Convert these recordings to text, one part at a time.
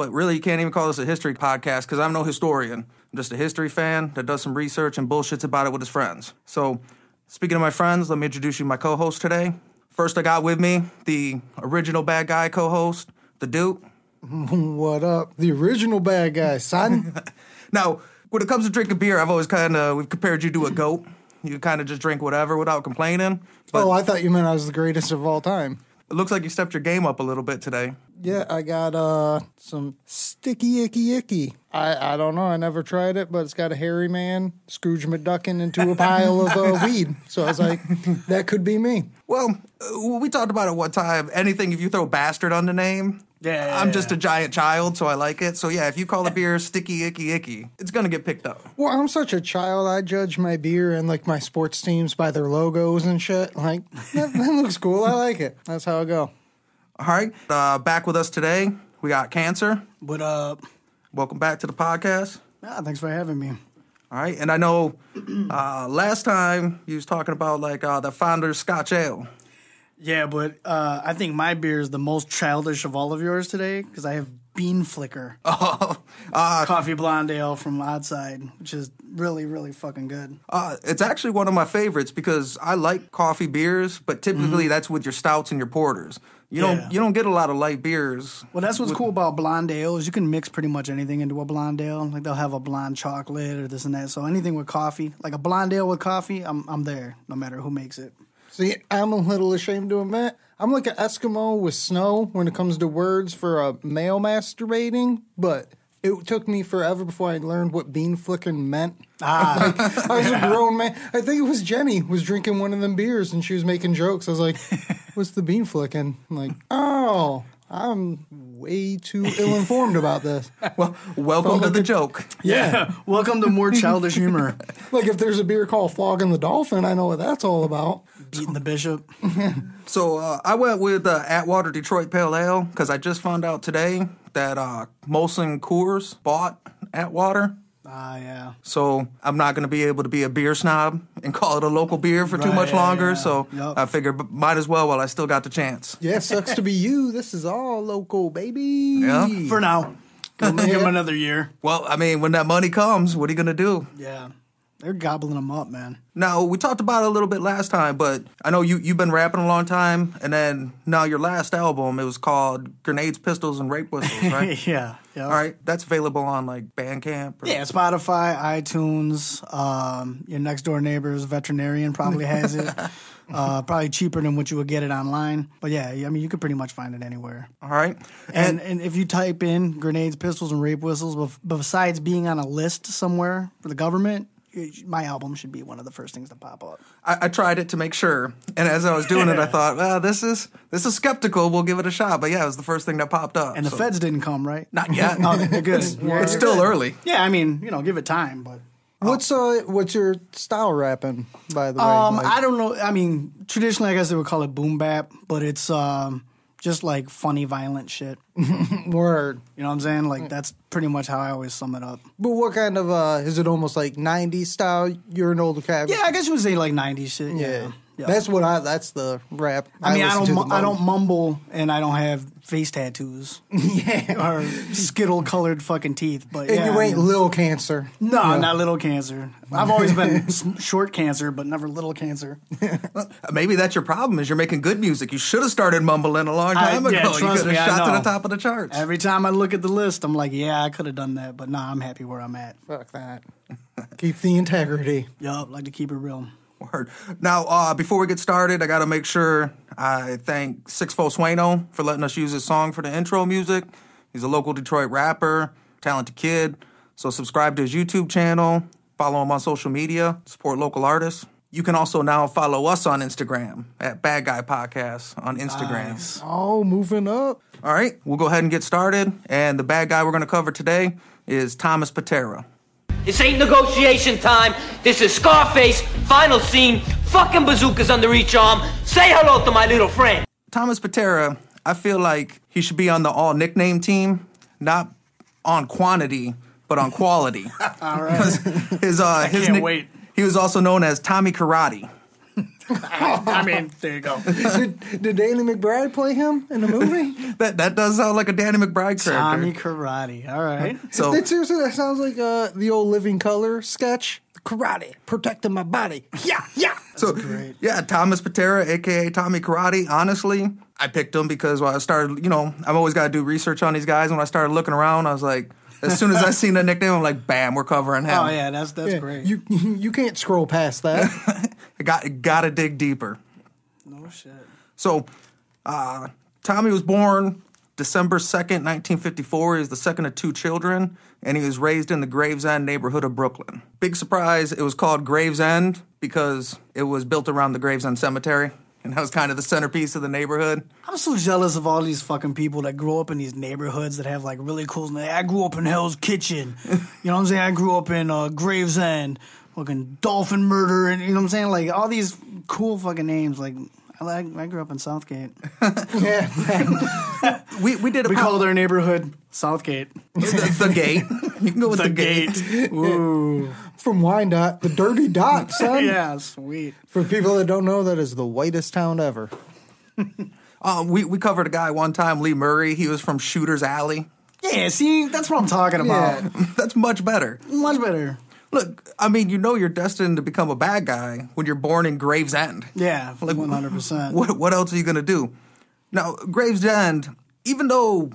But really, you can't even call this a history podcast because I'm no historian. I'm just a history fan that does some research and bullshits about it with his friends. So, speaking of my friends, let me introduce you to my co host today. First, I got with me the original bad guy co host, the Duke. What up? The original bad guy, son. Now, when it comes to drinking beer, I've always kind of we've compared you to a goat. You kind of just drink whatever without complaining. But oh, I thought you meant I was the greatest of all time. It looks like you stepped your game up a little bit today. Yeah, I got uh some sticky icky icky. I I don't know. I never tried it, but it's got a hairy man Scrooge McDuckin into a pile of uh, weed. So I was like, that could be me. Well, uh, we talked about it one time. Anything if you throw bastard on the name. Yeah, I'm yeah, just a giant child, so I like it. So yeah, if you call the beer sticky icky icky, it's gonna get picked up. Well, I'm such a child. I judge my beer and like my sports teams by their logos and shit. Like that, that looks cool. I like it. That's how I go. All right, uh, back with us today. We got cancer. What up? Welcome back to the podcast. Ah, thanks for having me. All right, and I know uh, last time you was talking about like uh, the Founder's Scotch Ale. Yeah, but uh, I think my beer is the most childish of all of yours today because I have Bean Flicker Oh, uh, coffee blonde ale from Outside, which is really, really fucking good. uh, it's actually one of my favorites because I like coffee beers, but typically that's with your stouts and your porters. You Yeah. don't you don't get a lot of light beers. Well, that's what's cool about blonde ale is you can mix pretty much anything into a blonde ale. Like they'll have a blonde chocolate or this and that. So anything with coffee, like a blonde ale with coffee, I'm I'm there no matter who makes it. See, I'm a little ashamed to admit I'm like an Eskimo with snow when it comes to words for a male masturbating, but it took me forever before I learned what bean flicking meant. Ah, I was a grown man. I think it was Jenny was drinking one of them beers and she was making jokes. I was like, "What's the bean flicking?" I'm like, "Oh, I'm way too ill informed about this." Well, welcome to the joke. yeah. Welcome to more childish humor. Like if there's a beer called Flogging the Dolphin, I know what that's all about. Beating the bishop. So uh, I went with uh, Atwater Detroit Pale Ale because I just found out today that uh, Molson Coors bought Atwater. Ah, yeah. So I'm not going to be able to be a beer snob and call it a local beer for too much longer. yeah. So Yup. I figured might as well while I still got the chance. Yeah, sucks to be you. This is all local, baby. Yeah. For now. Give him- give him another year. Well, I mean, when that money comes, what are you going to do? Yeah. They're gobbling them up, man. Now we talked about it a little bit last time, but I know you you've been rapping a long time, and then now your last album it was called Grenades, Pistols, and Rape Whistles, right? yeah. yeah. All right, that's available on like Bandcamp. Or, Yeah, Spotify, iTunes, um, your next door neighbor's veterinarian probably has it. uh, probably cheaper than what you would get it online. But yeah, I mean, you could pretty much find it anywhere. All right, And and if you type in grenades, pistols, and rape whistles, besides being on a list somewhere for the government, my album should be one of the first things to pop up. I, I tried it to make sure, and as I was doing it, I thought, well, this is this is skeptical. We'll give it a shot. But yeah, it was the first thing that popped up. And the so- feds didn't come, right? not yet. Oh, they're good. it's still early. Yeah, I mean, you know, give it time, but. What's uh what's your style rapping, by the way? Um, Like- I don't know. I mean, traditionally, I guess they would call it boom bap, but it's um, just like funny, violent shit. word. You know what I'm saying? Like that's pretty much how I always sum it up. But what kind of uh is it almost like nineties style? You're an older cat. Yeah, I guess you would say like '90s shit. Yeah, Yeah. Yeah. That's what I that's the rap. I mean, I, listen don't, to I don't mumble, and I don't have face tattoos Yeah. or skittle colored fucking teeth. But And yeah, you I ain't mean- little cancer. no, not little cancer. I've always been short cancer, but never little cancer. Maybe that's your problem. Is you're making good music. You should have started mumbling a long I- time ago. yeah, you trust could me, I have shot to the top of the charts. Every time I look at the list, I'm like, yeah, I could have done that, but nah, I'm happy where I'm at. Fuck that. Keep the integrity. Yup, like to keep it real. Word. Now, uh, before we get started, I got to make sure I thank Sixfo Sueno for letting us use his song for the intro music. He's a local Detroit rapper, talented kid. So subscribe to his YouTube channel, follow him on social media, support local artists. You can also now follow us on Instagram at Bad Guy Podcast on Instagram. Nice. Oh, moving up. All right, we'll go ahead and get started. And the bad guy we're going to cover today is Thomas Pitera. This ain't negotiation time. This is Scarface. Final scene. Fucking bazookas under each arm. Say hello to my little friend. Thomas Pitera, I feel like he should be on the all nickname team, not on quantity, but on quality. All right. his uh, his can't wait. He was also known as Tommy Karate. I mean, there you go. did, did Danny McBride play him in the movie? That that does sound like a Danny McBride character. Tommy Karate. All right. so That seriously, that sounds like uh, the old Living Color sketch. Karate, protecting my body. Yeah, yeah. So great. yeah, Thomas Pitera, aka Tommy Karate. Honestly, I picked him because when I started, you know, I've always got to do research on these guys. When I started looking around, I was like, as soon as I seen the nickname, I'm like, bam, we're covering him. Oh yeah, that's that's Yeah, great. You you can't scroll past that. I got got to dig deeper. no shit. So, uh, Tommy was born December 2nd, 1954. He was the second of two children, and he was raised in the Gravesend neighborhood of Brooklyn. Big surprise, it was called Gravesend because it was built around the Gravesend Cemetery, and that was kind of the centerpiece of the neighborhood. I'm so jealous of all these fucking people that grow up in these neighborhoods that have like really cool. I grew up in Hell's Kitchen. You know what I'm saying? I grew up in uh, Gravesend, fucking Dolphin Murder, and you know what I'm saying? Like all these cool fucking names. Like I, I grew up in Southgate. yeah, We, we did a We po- called our neighborhood Southgate. the, the gate. You can go with the, The gate. gate. Ooh. from Wyandotte, the dirty dot, son. yeah, sweet. For people that don't know, that is the whitest town ever. Uh, we, we covered a guy one time, Lee Murray. He was from Shooter's Alley. Yeah, see, that's what I'm talking about. Yeah. That's much better. Much better. Look, I mean, you know you're destined to become a bad guy when you're born in Gravesend. Yeah, Like, 100%. What what else are you gonna do? Now, Gravesend, even though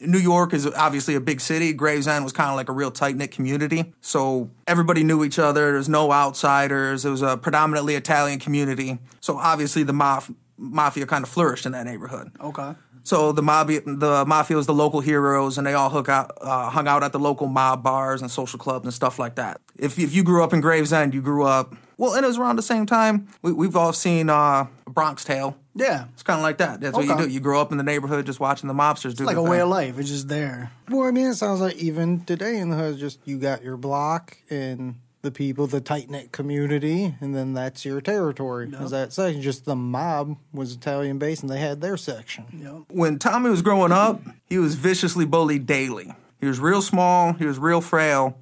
New York is obviously a big city, Gravesend was kind of like a real tight knit community. So everybody knew each other. There's no outsiders. It was a predominantly Italian community. So obviously the maf- mafia kind of flourished in that neighborhood. Okay. So the mob, the mafia was the local heroes, and they all hook out, uh, hung out at the local mob bars and social clubs and stuff like that. If if you grew up in Gravesend, you grew up well, and it was around the same time. We, we've all seen uh, Bronx Tale. Yeah. It's kind of like that. That's what you do. You grow up in the neighborhood just watching the mobsters do Like their a way of life. It's just there. Well, I mean, it sounds like even today in the hood, just you got your block and the people, the tight knit community, and then that's your territory. Is that section? Just the mob was Italian based, and they had their section. Yep. When Tommy was growing up, he was viciously bullied daily. He was real small. He was real frail.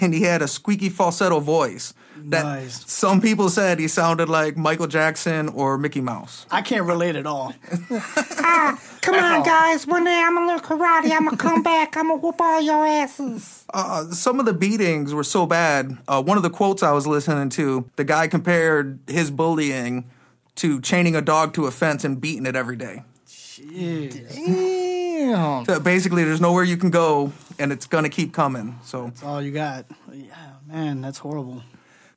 And he had a squeaky falsetto voice that Nice. some people said he sounded like Michael Jackson or Mickey Mouse. I can't relate at all. ah, Come on, guys. One day I'm gonna learn karate. I'm gonna come back. I'm gonna whoop all your asses. Uh, some of the beatings were so bad. Uh, one of the quotes I was listening to, the guy compared his bullying to chaining a dog to a fence and beating it every day. Damn. So basically, there's nowhere you can go, and it's gonna keep coming. So That's all you got. Yeah, man, that's horrible.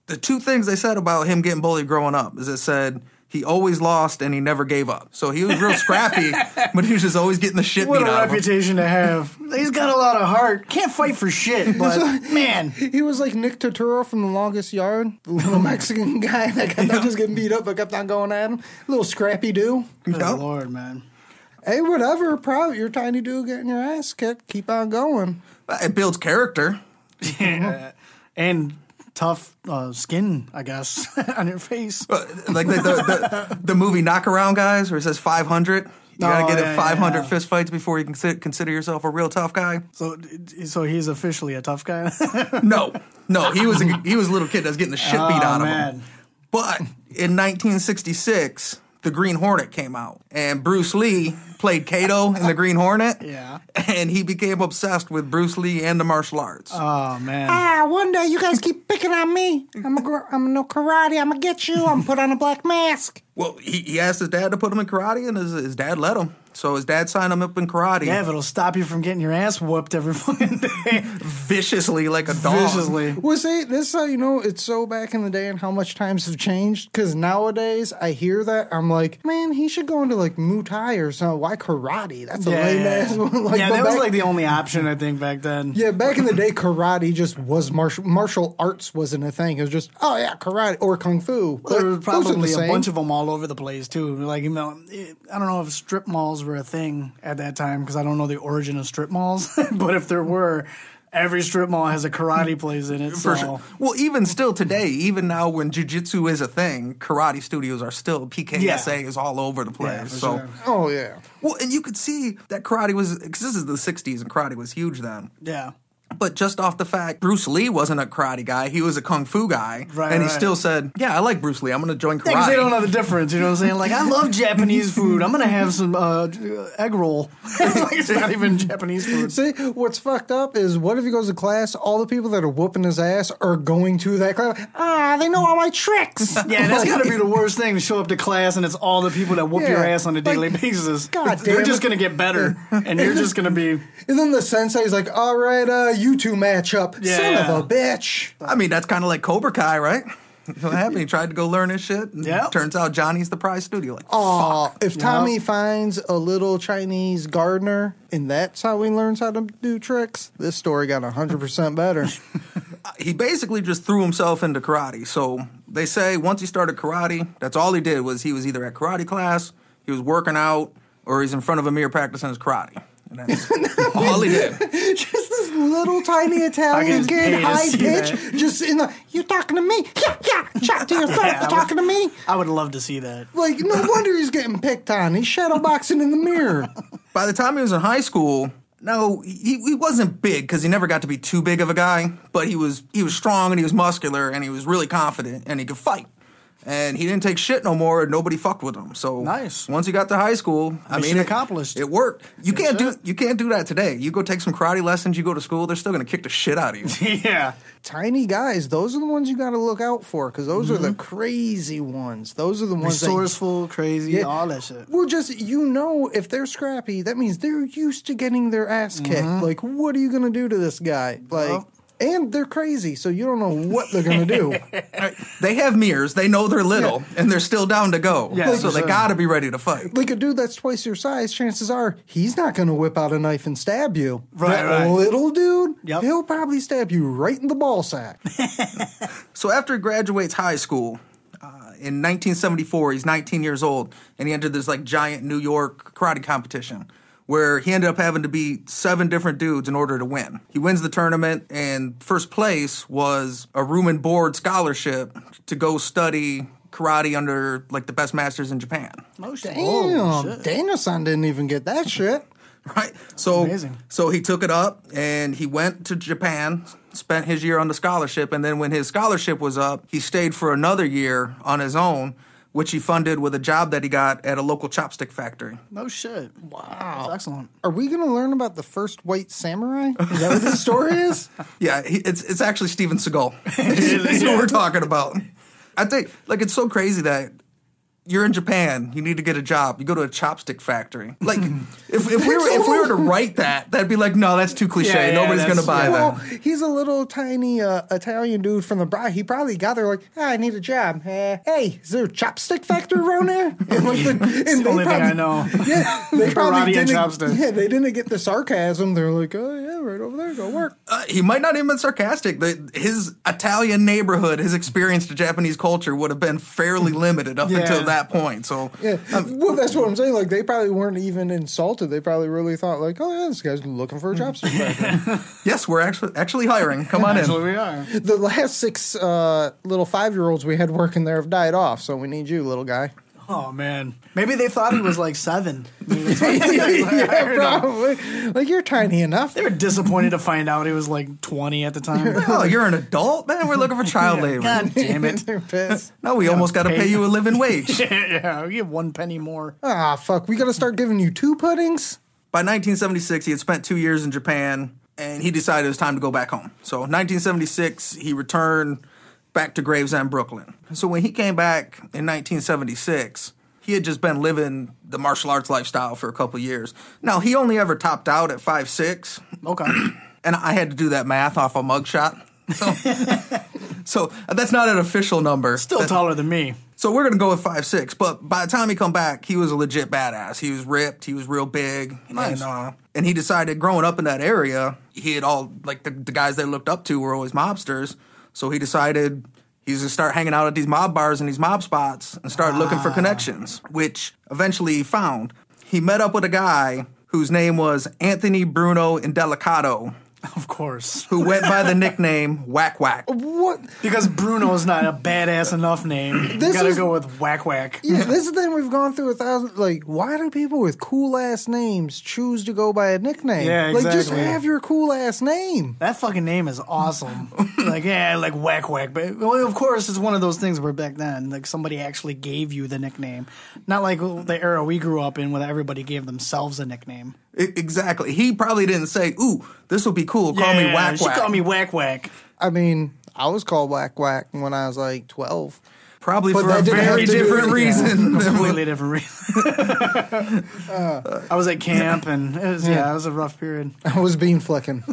the two things they said about him getting bullied growing up is it said he always lost and he never gave up. So he was real scrappy, but he was just always getting the shit What beat out of him. What reputation to have. He's got a lot of heart. Can't fight for shit, but man, He was like Nick Turturro from The Longest Yard, the little Mexican guy that kept on just getting beat up but kept on going at him. A Little scrappy dude. good Yep. lord, man. Hey, whatever. Proud you're tiny dude getting your ass kicked. Keep on going. It builds character. And tough uh, skin, I guess, on your face. Like the, the, the, the movie Knockaround Guys, where it says 500. You gotta Oh, get yeah, in 500 yeah. fist fights before you can consider, consider yourself a real tough guy. So, so he's officially a tough guy. No, no, he was a, he was a little kid that's getting the shit beat Oh, out of man. him. But in 1966, the Green Hornet came out, and Bruce Lee played Kato in the Green Hornet. Yeah. and he became obsessed with Bruce Lee and the martial arts. Oh man. Ah, one day you guys keep picking on me. I'm a, gr- I'm a no karate. I'm gonna get you. I'm gonna put on a black mask. well, he, he asked his dad to put him in karate, and his, his dad let him. So his dad signed him up in karate Yeah, if it'll stop you from getting your ass whooped every fucking day. viciously like a dog. Viciously. Well, see, this is how you know it's so back in the day and how much times have changed. Because nowadays, I hear that I'm like, man, he should go into like Muay Thai or something. Why karate? That's a lame ass one. Like, yeah, that was like the only option I think back then. Yeah, back in the day, karate just was martial martial arts wasn't a thing. It was just oh yeah, karate or kung fu. There was those the probably a bunch of them all over the place too. Like you know, I don't know if strip malls were a thing at that time because I don't know the origin of strip malls, but if there were, every strip mall has a karate place in it. For so. sure. Well, even still today, even now when jujitsu is a thing, karate studios are still PKSA Yeah. is all over the place. Yeah, for so, sure. Oh yeah. well, and you could see that karate was because this is the '60s and karate was huge then. Yeah. But just off the fact Bruce Lee wasn't a karate guy, he was a kung fu guy, Right, and he right. still said, "Yeah, I like Bruce Lee. I'm going to join Yeah, 'cause karate." they don't know the difference. You know what I'm saying? Like, I love Japanese food. I'm gonna have some uh, egg roll. it's not even Japanese food. See, what's fucked up is what if he goes to class? All the people that are whooping his ass are going to that class. Ah, they know all my tricks. Yeah, that's got to be the worst thing to show up to class and it's all the people that whoop your ass on a daily like, basis. God They're damn just it. gonna get better, and you're just gonna be. And then the sensei's like, "All right, uh, you two match up, Yeah, son yeah. of a bitch." I mean, that's kind of like Cobra Kai, right? What happened? He tried to go learn his shit. And Yep. Turns out Johnny's the prize studio. Like, Oh, if Tommy Yep. finds a little Chinese gardener and that's how he learns how to do tricks, this story got 100% better. he basically just threw himself into karate. So they say once he started karate, that's all he did was he was either at karate class, he was working out, or he's in front of a mirror practicing his karate. And that's all he did. just this little tiny Italian just kid, high pitch, that. just in the, you talking to me? Yeah, yeah, chat to yourself, Yeah, I you talking to me? I would love to see that. Like, no wonder he's getting picked on. He's shadowboxing in the mirror. By the time he was in high school, no, he, he wasn't big because he never got to be too big of a guy, but he was he was strong and he was muscular and he was really confident and he could fight. And he didn't take shit no more. and Nobody fucked with him. So Nice. Once he got to high school, I Mission mean, it- accomplished. It worked. You can't do you can't do that today. You go take some karate lessons. You go to school. They're still gonna kick the shit out of you. yeah. tiny guys, those are the ones you got to look out for because those are the mm-hmm. crazy ones. Those are the ones that Resourceful, crazy, Yeah. all that shit. Well, just you know, if they're scrappy, that means they're used to getting their ass kicked. Mm-hmm. Like, what are you going to do to this guy? Like, Well. And they're crazy, so you don't know what they're going to do. they have mirrors. They know they're little, and they're still down to go. Yeah, so they gotta be ready to fight. like a dude that's twice your size, chances are he's not going to whip out a knife and stab you. Right, that right. little dude, Yep. he'll probably stab you right in the ball sack. So after he graduates high school, uh, in 1974, he's 19 years old, and he entered this like giant New York karate competition where he ended up having to beat seven different dudes in order to win. He wins the tournament, and first place was a room and board scholarship to go study karate under like the best masters in Japan. Oh, shit. Damn, Danielson didn't even get that shit. Right. So Amazing. so he took it up and he went to Japan, spent his year on the scholarship, and then when his scholarship was up, he stayed for another year on his own, which he funded with a job that he got at a local chopstick factory. No shit. Wow. That's excellent. Are we going to learn about the first white samurai? Is that what this story is? Yeah, he, it's it's actually Steven Seagal. That's what we're talking about. I think like it's so crazy that you're in Japan, you need to get a job. You go to a chopstick factory. Like if, if we were if we were to write that, that'd be like, no, that's too cliche. Yeah, yeah, Nobody's gonna buy yeah. Well, that. he's a little tiny uh, Italian dude from the bride. He probably got there like, ah, I need a job. Uh, hey, is there a chopstick factory around there? And like the, and the they only thing I know. Yeah, they probably and didn't. Yeah, they didn't get the sarcasm. They're like, oh yeah, right over there, go work. Uh, he might not even been sarcastic. The, his Italian neighborhood, his experience to Japanese culture would have been fairly limited up Yeah. until that point. So Yeah, well, that's what I'm saying. Like, they probably weren't even insulted. They probably really thought, like, oh yeah, this guy's looking for a chopstick factory. yes, we're actually actually hiring. Come on That's in. what we are. the last six uh, little five year olds we had working there have died off, so we need you, little guy. Oh man. Maybe they thought he was like seven. Maybe that's why yeah, probably. Like you're tiny enough. They were disappointed to find out he was like 20 at the time. Oh, you're an adult, man. We're looking for child labor. God damn it. They're pissed. No, we almost got to pay pay you. you a living wage. yeah, we give one penny more. Ah, fuck. We got to start giving you two puddings. By 1976, he had spent two years in Japan, and he decided it was time to go back home. So 1976, he returned back to Gravesend, Brooklyn. So when he came back in 1976, he had just been living the martial arts lifestyle for a couple years. Now, he only ever topped out at five six, Okay. and I had to do that math off a mugshot. So, so that's not an official number. Still That- taller than me. So we're gonna go with five six. But by the time he come back, he was a legit badass. He was ripped. He was real big. Nice. And, uh, and he decided, growing up in that area, he had all like the, the guys they looked up to were always mobsters. So he decided he's gonna start hanging out at these mob bars and these mob spots and start looking for ah. connections, which eventually he found. he met up with a guy whose name was Anthony Bruno Indelicato, Of course. who went by the nickname Whack Whack. What? Because Bruno's not a badass enough name. You This gotta is- go with Whack Whack. Yeah, this is the thing we've gone through a thousand. Like, why do people with cool ass names choose to go by a nickname? Yeah, exactly. Like, just have your cool ass name. That fucking name is awesome. like, yeah, like Whack Whack. But well, of course, it's one of those things where back then, like, somebody actually gave you the nickname. Not like the era we grew up in where everybody gave themselves a nickname. I- exactly. He probably didn't say, "Ooh, this will be cool. Call me Yeah, Whack She Whack." called me Whack Whack. I mean, I was called Whack Whack when I was like 12. Probably But for a very have do different reason. than what- Completely different reason. I was at camp and it was, yeah, it was a rough period. I was bean flicking.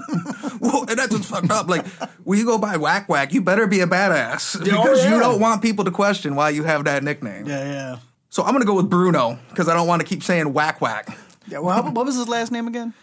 Well, and that's what's fucked up. Like, when you go by Whack Whack, you better be a badass Oh, because you don't want people to question why you have that nickname. Yeah, yeah. So I'm gonna go with Bruno because I don't want to keep saying Whack Whack. Yeah, well, what was his last name again?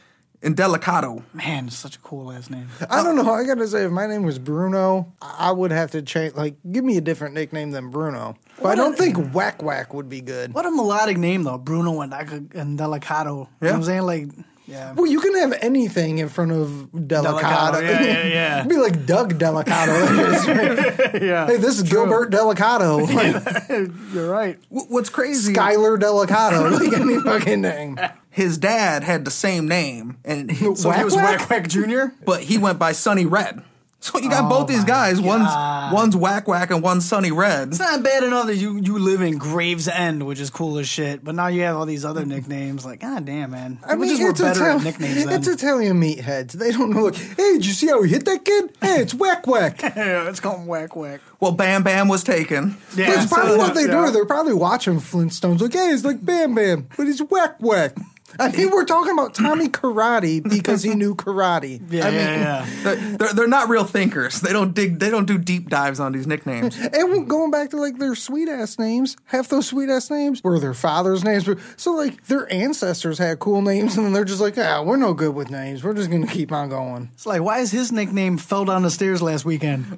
Indelicato. Man, such a cool last name. I don't know. I gotta say, if my name was Bruno, I would have to change. Like, give me a different nickname than Bruno. But I don't think Whack Whack would be good. What a melodic name, though. Bruno and, and Delicato. You know what I'm saying? Like, yeah. Well, you can have anything in front of Delicato. Delicato, yeah, yeah, yeah. It'd be like Doug Delicato. yeah. hey, this is Gilbert Delicato. Like, You're right. What's crazy? Skylar Delicato. Like any fucking name. His dad had the same name, and So he was Whack Whack Jr.? but he went by Sonny Red. So you got oh both these guys. One's one's Whack Whack and one's Sonny Red. It's not bad enough that you, you live in Gravesend, which is cool as shit, but now you have all these other mm-hmm. nicknames. Like, god damn, man. I mean, just were better Ital- at nicknames then. it's Italian meatheads. They don't know. Like, hey, did you see how he hit that kid? Hey, it's Whack Whack. yeah, it's called Whack Whack. Well, Bam Bam was taken. Yeah, That's probably so- what they yeah. do. They're probably watching Flintstones. Like, hey, it's like Bam Bam, but he's Whack Whack. I think we're talking about Tommy Karate because he knew karate. Yeah, I mean, yeah, yeah. They're, they're, they're not real thinkers. They don't dig. They don't do deep dives on these nicknames. And going back to like their sweet ass names, half those sweet ass names were their father's names. So like their ancestors had cool names, and then they're just like, ah, we're no good with names. We're just gonna keep on going. It's like, why is his nickname fell down the stairs last weekend?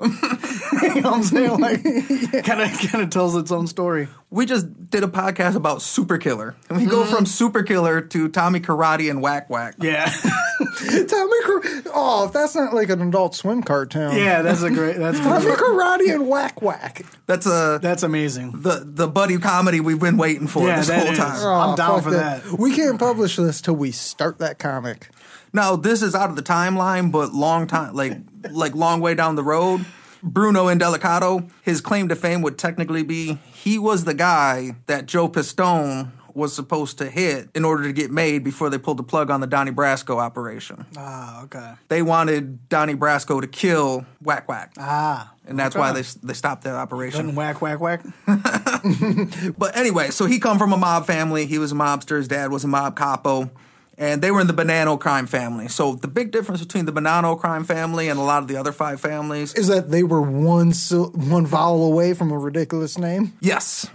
you know what I'm saying? Like, kind of kind of tells its own story. We just did a podcast about Super Killer, and we go from Super Killer to Tommy Karate and Whack Whack. Yeah, Tommy, Kar- oh, if that's not like an Adult Swim cartoon. yeah, that's a great. That's Tommy great. Karate and Whack Whack. That's a that's amazing. the the buddy comedy we've been waiting for Yeah, this that whole is. time. I'm Oh, down fuck for that. We can't publish this till we start that comic. Now this is out of the timeline, but long time, like like long way down the road. Bruno Indelicato, his claim to fame would technically be he was the guy that Joe Pistone was supposed to hit in order to get made before they pulled the plug on the Donnie Brasco operation. Ah, okay. They wanted Donnie Brasco to kill Whack Whack, Ah, and that's why they they stopped that operation. Doesn't whack whack whack. But anyway, so he come from a mob family. He was a mobster. His dad was a mob capo. And they were in the Bonanno crime family. So the big difference between the Bonanno crime family and a lot of the other five families Is that they were one sil- one vowel away from a ridiculous name? Yes,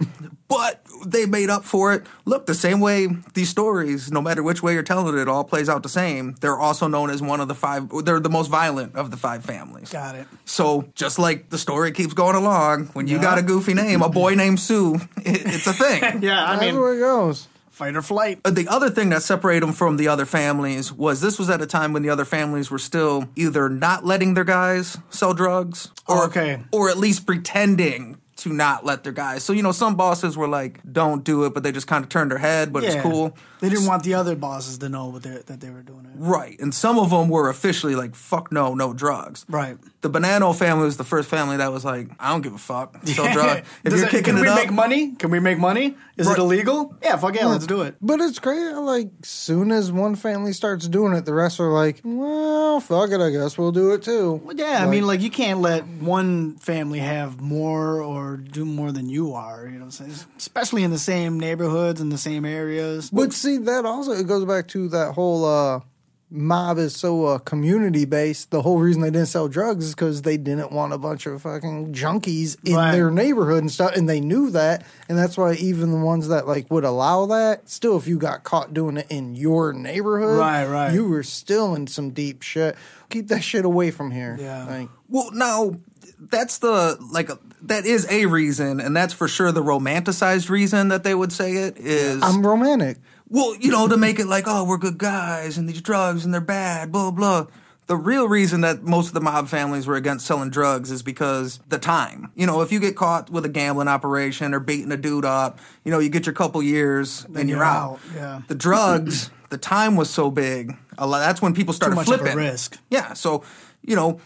but they made up for it. Look, the same way these stories, no matter which way you're telling it, it all plays out the same. They're also known as one of the five. They're the most violent of the five families. Got it. So just like the story keeps going along, when you got a goofy name, a boy named Sue, it, it's a thing. Yeah, I That's mean, where it goes. Fight or flight. Uh, The other thing that separated them from the other families was this was at a time when the other families were still either not letting their guys sell drugs, or okay. or at least pretending to not let their guys. So you know, some bosses were like, "Don't do it," but they just kind of turned their head. But it's cool, They didn't want the other bosses to know what they that they were doing it. right? And some of them were officially like, "Fuck no, no drugs." Right. The Bonanno family was the first family that was like, "I don't give a fuck, sell drugs." If Does you're it- kicking can it we up, make money? Can we make money? Is Right. it illegal? Yeah, fuck yeah, let's do it. But it's great. Like, soon as one family starts doing it, the rest are like, well, fuck it, I guess we'll do it too. Well, yeah, I mean, like you can't let one family have more or do more than you are. You know, what I'm saying? especially in the same neighborhoods and the same areas. But see, that also it goes back to that whole uh, mob is so uh, community based. The whole reason they didn't sell drugs is because they didn't want a bunch of fucking junkies in Right. their neighborhood and stuff, and they knew that, and that's why even the ones that like would allow that, still, if you got caught doing it in your neighborhood, Right, right. you were still in some deep shit. Keep that shit away from here. Yeah. Like, Well, now that's the like that is a reason, and that's for sure the romanticized reason that they would say it is. I'm romantic. Well, you know, to make it like, oh, we're good guys and these drugs and they're bad, blah, blah. The real reason that most of the mob families were against selling drugs is because the time. You know, if you get caught with a gambling operation or beating a dude up, you know, you get your couple years and you're, you're out. out, yeah. The drugs, the time was so big. A lot, that's when people started much of a flipping. risk. Yeah. So, you know,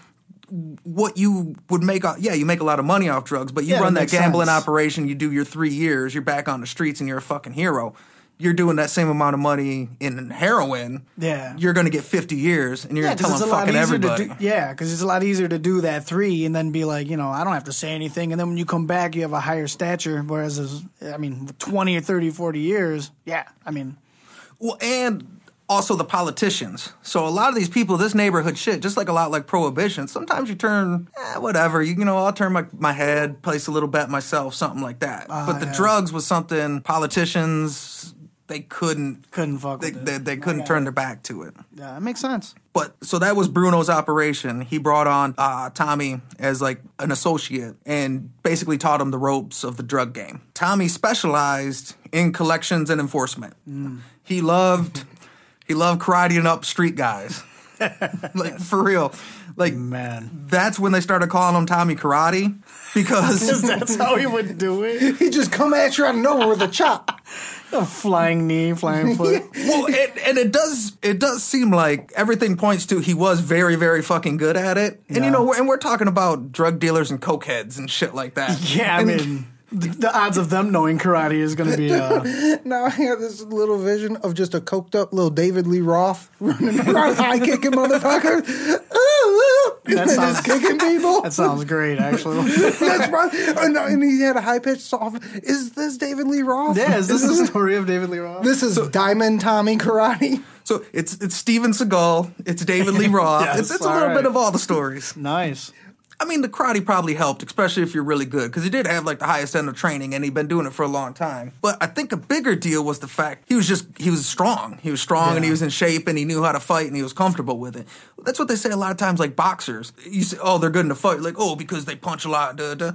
what you would make off, yeah, you make a lot of money off drugs, but you Yeah, run that that gambling sense. operation, you do your three years, you're back on the streets and you're a fucking hero. You're doing that same amount of money in heroin. Yeah. You're going to get 50 years and you're Yeah, 'cause tell them a fucking everybody. do. Yeah, because it's a lot easier to do that three and then be like, you know, I don't have to say anything. And then when you come back, you have a higher stature. Whereas, I mean, 20 or 30, 40 years, yeah, I mean, Well, and also the politicians. So a lot of these people, this neighborhood shit, just like a lot like prohibition. Sometimes you turn, eh, whatever. You, you know, I'll turn my, my head, place a little bet myself, something like that. but the yeah. drugs was something politicians they couldn't couldn't fuck they, with they, it. they couldn't turn their back to it. Yeah, that makes sense. But so that was Bruno's operation. He brought on uh, Tommy as like an associate and basically taught him the ropes of the drug game. Tommy specialized in collections and enforcement. He loved he loved karateing up street guys. like for real. Like Man. that's when they started calling him Tommy Karate because That's how he would do it. He just come at you out of nowhere with a chop. A flying knee, flying foot. well, it, and it does it does seem like everything points to he was very very fucking good at it. And you know, we're- and we're talking about drug dealers and cokeheads and shit like that. Yeah, I And- mean, the, the odds of them knowing karate is going to be. Uh, Now I have this little vision of just a coked up little David Lee Roth running around high kicking motherfuckers. and then sounds- just kicking people. that sounds great, actually. That's right. And, and he had a high pitched soft. Is this David Lee Roth? Yeah, is this the story of David Lee Roth? This is Diamond Tommy Karate. So it's it's Steven Seagal, it's David Lee Roth, Yes, it's it's a little right. bit of all the stories. nice. I mean, the karate probably helped, especially if you're really good, because he did have like the highest end of training, and he'd been doing it for a long time. But I think a bigger deal was the fact he was just he was strong. He was strong, and he was in shape, and he knew how to fight, and he was comfortable with it. That's what they say a lot of times, like boxers. You say, "Oh, they're good in the fight," like, "Oh, because they punch a lot." Duh, duh.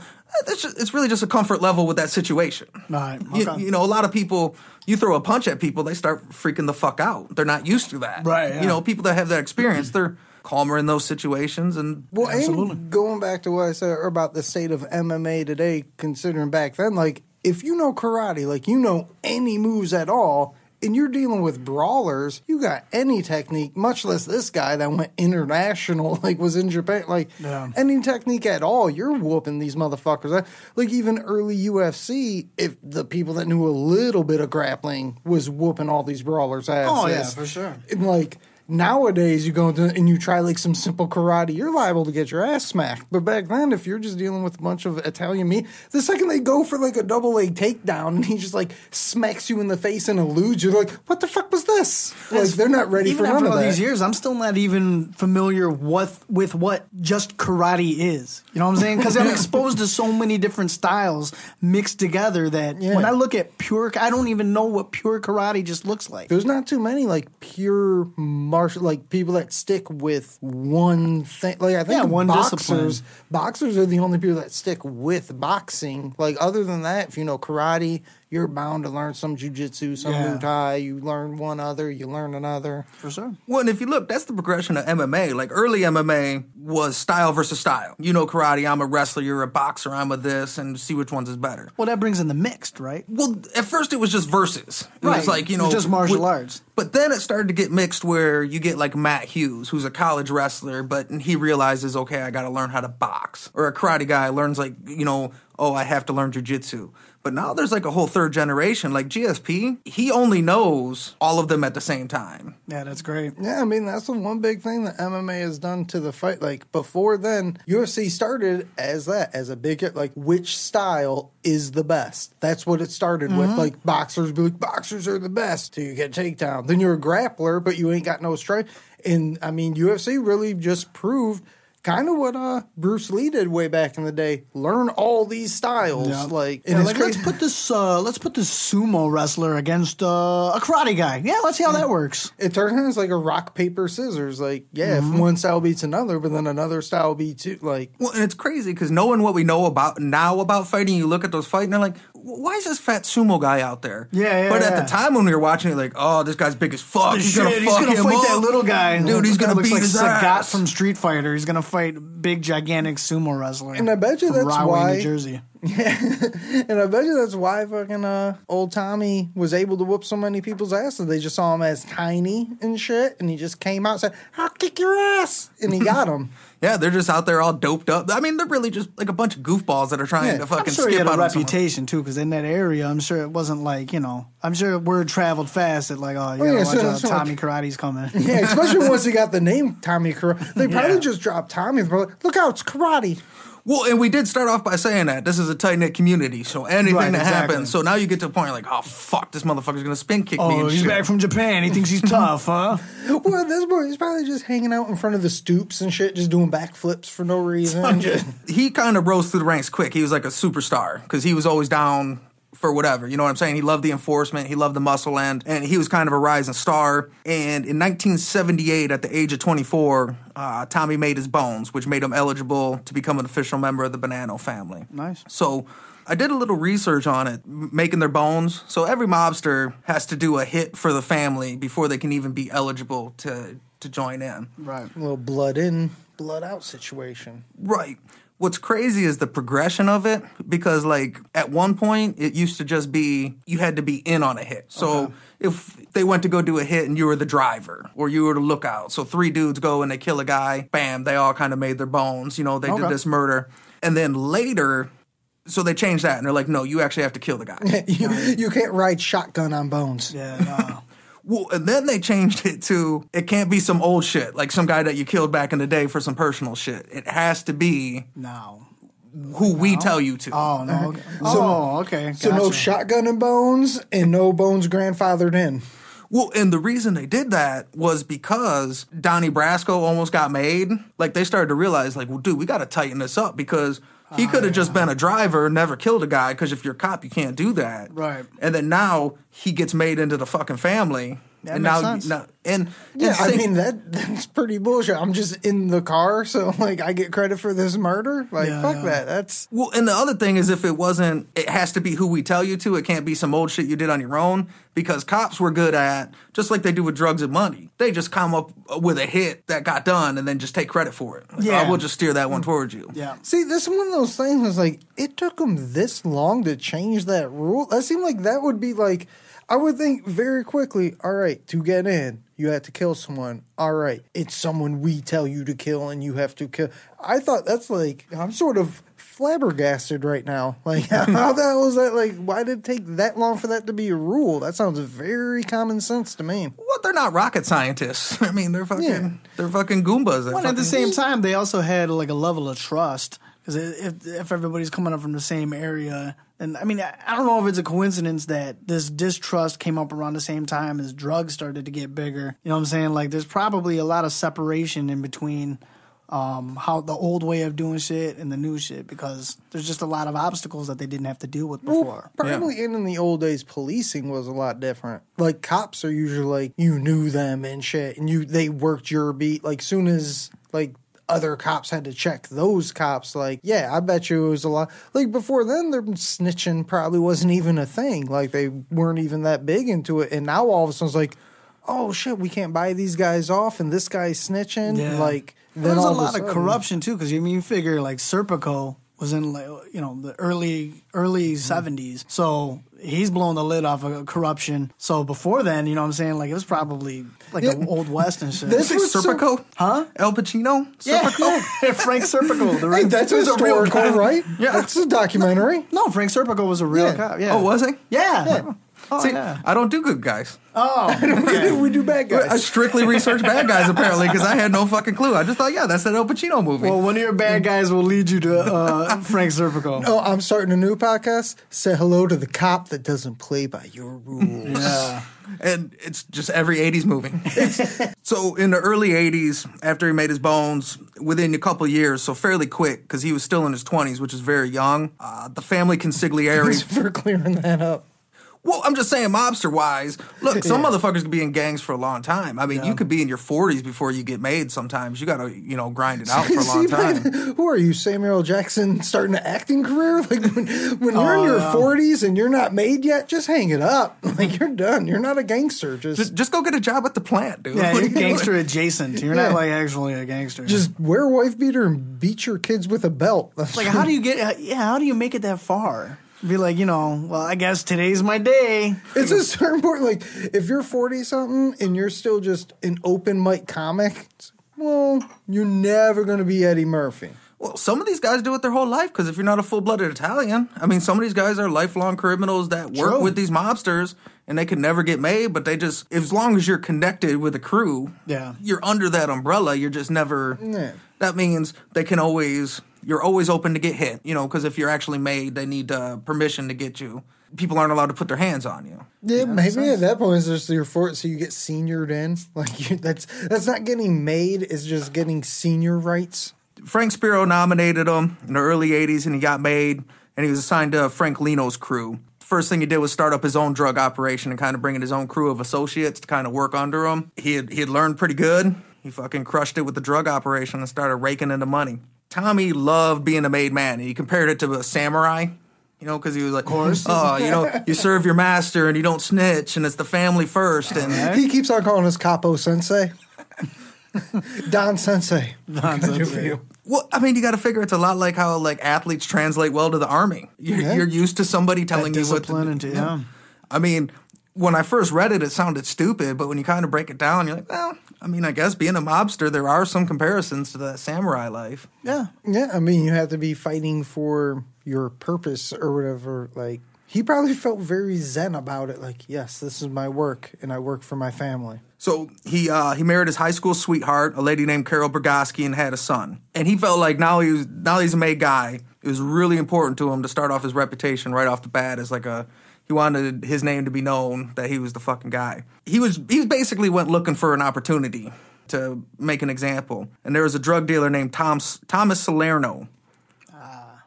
Just, it's really just a comfort level with that situation. Right, You, okay. you know, a lot of people, you throw a punch at people, they start freaking the fuck out. They're not used to that. Right, yeah. You know, people that have that experience, they're calmer in those situations, and Well, Absolutely. and going back to what I said about the state of MMA today, considering back then, like if you know karate, like you know any moves at all, and you're dealing with brawlers, you got any technique, much less this guy that went international, like was in Japan, like Yeah. any technique at all, you're whooping these motherfuckers. Uh, like even early UFC, if the people that knew a little bit of grappling was whooping all these brawlers' asses. Oh, yeah, for sure. And like nowadays, you go into and you try like some simple karate, you're liable to get your ass smacked. But back then, if you're just dealing with a bunch of Italian meat, the second they go for like a double leg takedown and he just like smacks you in the face and eludes, you're like, what the fuck was this? Like they're not ready even for after none of all that. these years, I'm still not even familiar with with what just karate is. You know what I'm saying? Because I'm exposed to so many different styles mixed together that Yeah. when I look at pure, I don't even know what pure karate just looks like. There's not too many like pure martial like people that stick with one thing. Like I think Yeah, one boxers, discipline. boxers are the only people that stick with boxing. Like other than that, if you know karate, you're bound to learn some jujitsu, some Yeah. Muay Thai. You learn one other, you learn another. For sure. Well, and if you look, that's the progression of MMA. Like early MMA was style versus style. You know, karate, I'm a wrestler, you're a boxer, I'm a this, and see which one's is better. Well, that brings in the mixed, right? Well, at first it was just verses. It Right. was like, you know, just martial with- arts. But then it started to get mixed where you get like Matt Hughes, who's a college wrestler, but he realizes, okay, I got to learn how to box. Or a karate guy learns like, you know, oh, I have to learn jujitsu. But now there's like a whole third generation. Like GSP, he only knows all of them at the same time. Yeah, that's great. Yeah, I mean that's the one big thing that MMA has done to the fight. Like before then, UFC started as that, as a big like which style is the best. That's what it started with. Mm-hmm. Like boxers be like boxers are the best till you get a takedown. Then you're a grappler, but you ain't got no strike. And I mean UFC really just proved kind of what uh Bruce Lee did way back in the day. Learn all these styles. Yeah. Like, Yeah, like let's put this uh, let's put this sumo wrestler against uh, a karate guy. Yeah, let's see how that works. it turns out it's like a rock paper scissors. Like, yeah, if one style beats another, but then another style beats you. Like, Well, and it's crazy because knowing what we know about now about fighting, you look at those fighting, they're like, why is this fat sumo guy out there? Yeah, yeah, But at yeah. the time when we were watching it, like, oh, this guy's big as fuck. He's gonna fuck he's gonna him fight that little guy, dude. He's This guy gonna looks beat like his Sagat ass. from Street Fighter. He's gonna fight big, gigantic sumo wrestler. And I bet you that's Rahway, why- New Jersey. And I bet you that's why fucking uh, old Tommy was able to whoop so many people's asses. They just saw him as tiny and shit, and he just came out and said, "I'll kick your ass," and he got him. Yeah, they're just out there all doped up. I mean, they're really just like a bunch of goofballs that are trying Yeah, to I'm fucking I'm sure he skip had a out on someone. reputation too, because in that area, I'm sure it wasn't like you know. I'm sure word traveled fast that like, oh, you Oh, yeah, watch so- out, so- Tommy Karate's coming. Yeah, especially once he got the name Tommy Karate. They probably Yeah. just dropped Tommy. But like, look out, it's karate. Well, and we did start off by saying that this is a tight knit community, so anything Right, that exactly. happens. So now you get to a point like, oh fuck, this motherfucker's gonna spin kick me. Oh, And he's shit. back from Japan. He thinks he's tough, huh? Well, this boy, he's probably just hanging out in front of the stoops and shit, just doing backflips for no reason. Just- he kind of rose through the ranks quick. He was like a superstar because he was always down for whatever. You know what I'm saying? He loved the enforcement, he loved the muscle end, and he was kind of a rising star. And in 1978, at the age of 24, uh, Tommy made his bones, which made him eligible to become an official member of the Bonanno family. Nice. So I did a little research on it, making their bones. So every mobster has to do a hit for the family before they can even be eligible to to join in. Right. a little blood in, blood out situation. Right. What's crazy is the progression of it because, like, at one point, it used to just be you had to be in on a hit. So if they went to go do a hit and you were the driver or you were the lookout, so three dudes go and they kill a guy, bam, they all kind of made their bones. You know, they did this murder. And then later, so they changed that and they're like, no, you actually have to kill the guy. You, you can't ride shotgun on bones. Yeah. No. Well, and then they changed it to it can't be some old shit, like some guy that you killed back in the day for some personal shit. It has to be now who we tell you to. Oh no. Okay. oh, okay. So no Gotcha. shotgun and bones, and no bones grandfathered in. Well, and the reason they did that was because Donnie Brasco almost got made. Like they started to realize, like, well, dude, we got to tighten this up because he could have just been a driver, never killed a guy. Because if you're a cop, you can't do that. Right. And then now he gets made into the fucking family. That and makes now, sense. now and Yeah, I mean that that's pretty bullshit. I'm just in the car, so like I get credit for this murder. Like Yeah, fuck yeah. that. That's Well, and the other thing is, if it wasn't, it has to be who we tell you to. It can't be some old shit you did on your own because cops were good at, just like they do with drugs and money, they just come up with a hit that got done and then just take credit for it. Like, Yeah. "Oh, we'll just steer that one mm. towards you. Yeah. see. This is one of those things. Was like it took them this long to change that rule. That seemed like that would be like I would think very quickly. All right, to get in, you have to kill someone. All right, it's someone we tell you to kill, and you have to kill. I thought that's like I'm sort of flabbergasted right now. Like how the hell is that? Like why did it take that long for that to be a rule? That sounds very common sense to me. Well, they're not rocket scientists. I mean, they're fucking, Yeah. they're fucking goombas. They're Well, at the same time, they also had like a level of trust because if if everybody's coming up from the same area, and I mean, I I don't know if it's a coincidence that this distrust came up around the same time as drugs started to get bigger. You know what I'm saying? Like, there's probably a lot of separation in between. Um, how the old way of doing shit and the new shit because there's just a lot of obstacles that they didn't have to deal with before. Probably in, in the old days, policing was a lot different. Like cops are usually like you knew them and shit, and you they worked your beat. Like soon as like other cops had to check those cops, like yeah, I bet you it was a lot. Like before then, their snitching probably wasn't even a thing. Like they weren't even that big into it, and now all of a sudden it's like, oh shit, we can't buy these guys off, and this guy's snitching. Yeah. Like then there's a lot of, sudden- corruption too, because you mean you figure like Serpico was in like you know the early early Mm-hmm. 70s, so he's blowing the lid off of corruption. So before then, you know what I'm saying, like it was probably like Yeah. the old west and shit. This Say was so- Serpico? Huh? Al Pacino? yeah, Serpico? Frank Serpico. The Hey, that's he was a real historical, guy. right? Yeah. that's a documentary. No, Frank Serpico was a real Yeah. cop. Yeah. Oh, was he? Yeah. Oh, See, yeah. I don't do good guys. Oh, we, do, we do bad guys. I strictly research bad guys apparently because I had no fucking clue. I just thought, yeah, that's that Al Pacino movie. well, one of your bad guys will lead you to uh, Frank Serpico. Oh, I'm starting a new podcast. Say hello to the cop that doesn't play by your rules. Yeah. and it's just every 80s movie. so in the early 80s, after he made his bones, within a couple years, so fairly quick, because he was still in his 20s, which is very young, uh, the family consigliere. Thanks for clearing that up. Well, I'm just saying, mobster wise. Look, some motherfuckers could be in gangs for a long time. I mean, you could be in your 40s before you get made. Sometimes you gotta, you know, grind it out for a long See, man, time. Who are you, Samuel Jackson, starting an acting career? Like when, when you're in Oh, your forties and you're not made yet, just hang it up. Like you're done. You're not a gangster. Just Just, just go get a job at the plant, dude. Yeah, you're are you doing? gangster adjacent. You're Yeah. not like actually a gangster. just wear a wife beater and beat your kids with a belt. That's like how do you get? Yeah, how do you make it that far? Be like, you know, well, I guess today's my day. It's a certain point. Like if you're forty something and you're still just an open mic comic, well, you're never gonna be Eddie Murphy. Well, some of these guys do it their whole life because if you're not a full blooded Italian, I mean, some of these guys are lifelong criminals that work True. with these mobsters and they can never get made, but they just, as long as you're connected with a crew, Yeah. you're under that umbrella. You're just never. Yeah. That means they can always, you're always open to get hit, you know, because if you're actually made, they need uh, permission to get you. People aren't allowed to put their hands on you. Yeah, maybe at that point it's just your fort, so you get seniored in. Like you, that's that's not getting made; it's just getting senior rights. Frank Spiro nominated him in the early 80s and he got made and he was assigned to Frank Lino's crew. First thing he did was start up his own drug operation and kind of bring in his own crew of associates to kind of work under him. He had, he had learned pretty good. He fucking crushed it with the drug operation and started raking in the money. Tommy loved being a made man. He compared it to a samurai, you know, because he was like, of course. oh, you know, you serve your master and you don't snitch and it's the family first. And He keeps on calling us Capo Sensei, Don Sensei. Don What can I do Sensei. for you? Well, I mean, you got to figure it's a lot like how like athletes translate well to the army. You're, Yeah. you're used to somebody telling you what to discipline do. into yeah. I mean, when I first read it, it sounded stupid, but when you kind of break it down, you're like, well, I mean, I guess being a mobster, there are some comparisons to that samurai life. Yeah. Yeah, I mean, you have to be fighting for your purpose or whatever. Like he probably felt very zen about it. Like, yes, this is my work, and I work for my family. So he uh, he married his high school sweetheart, a lady named Carol Bergoski, and had a son. And he felt like now he was now he's a made guy. It was really important to him to start off his reputation right off the bat as like a he wanted his name to be known that he was the fucking guy. He was he basically went looking for an opportunity to make an example. And there was a drug dealer named Tom Thomas Salerno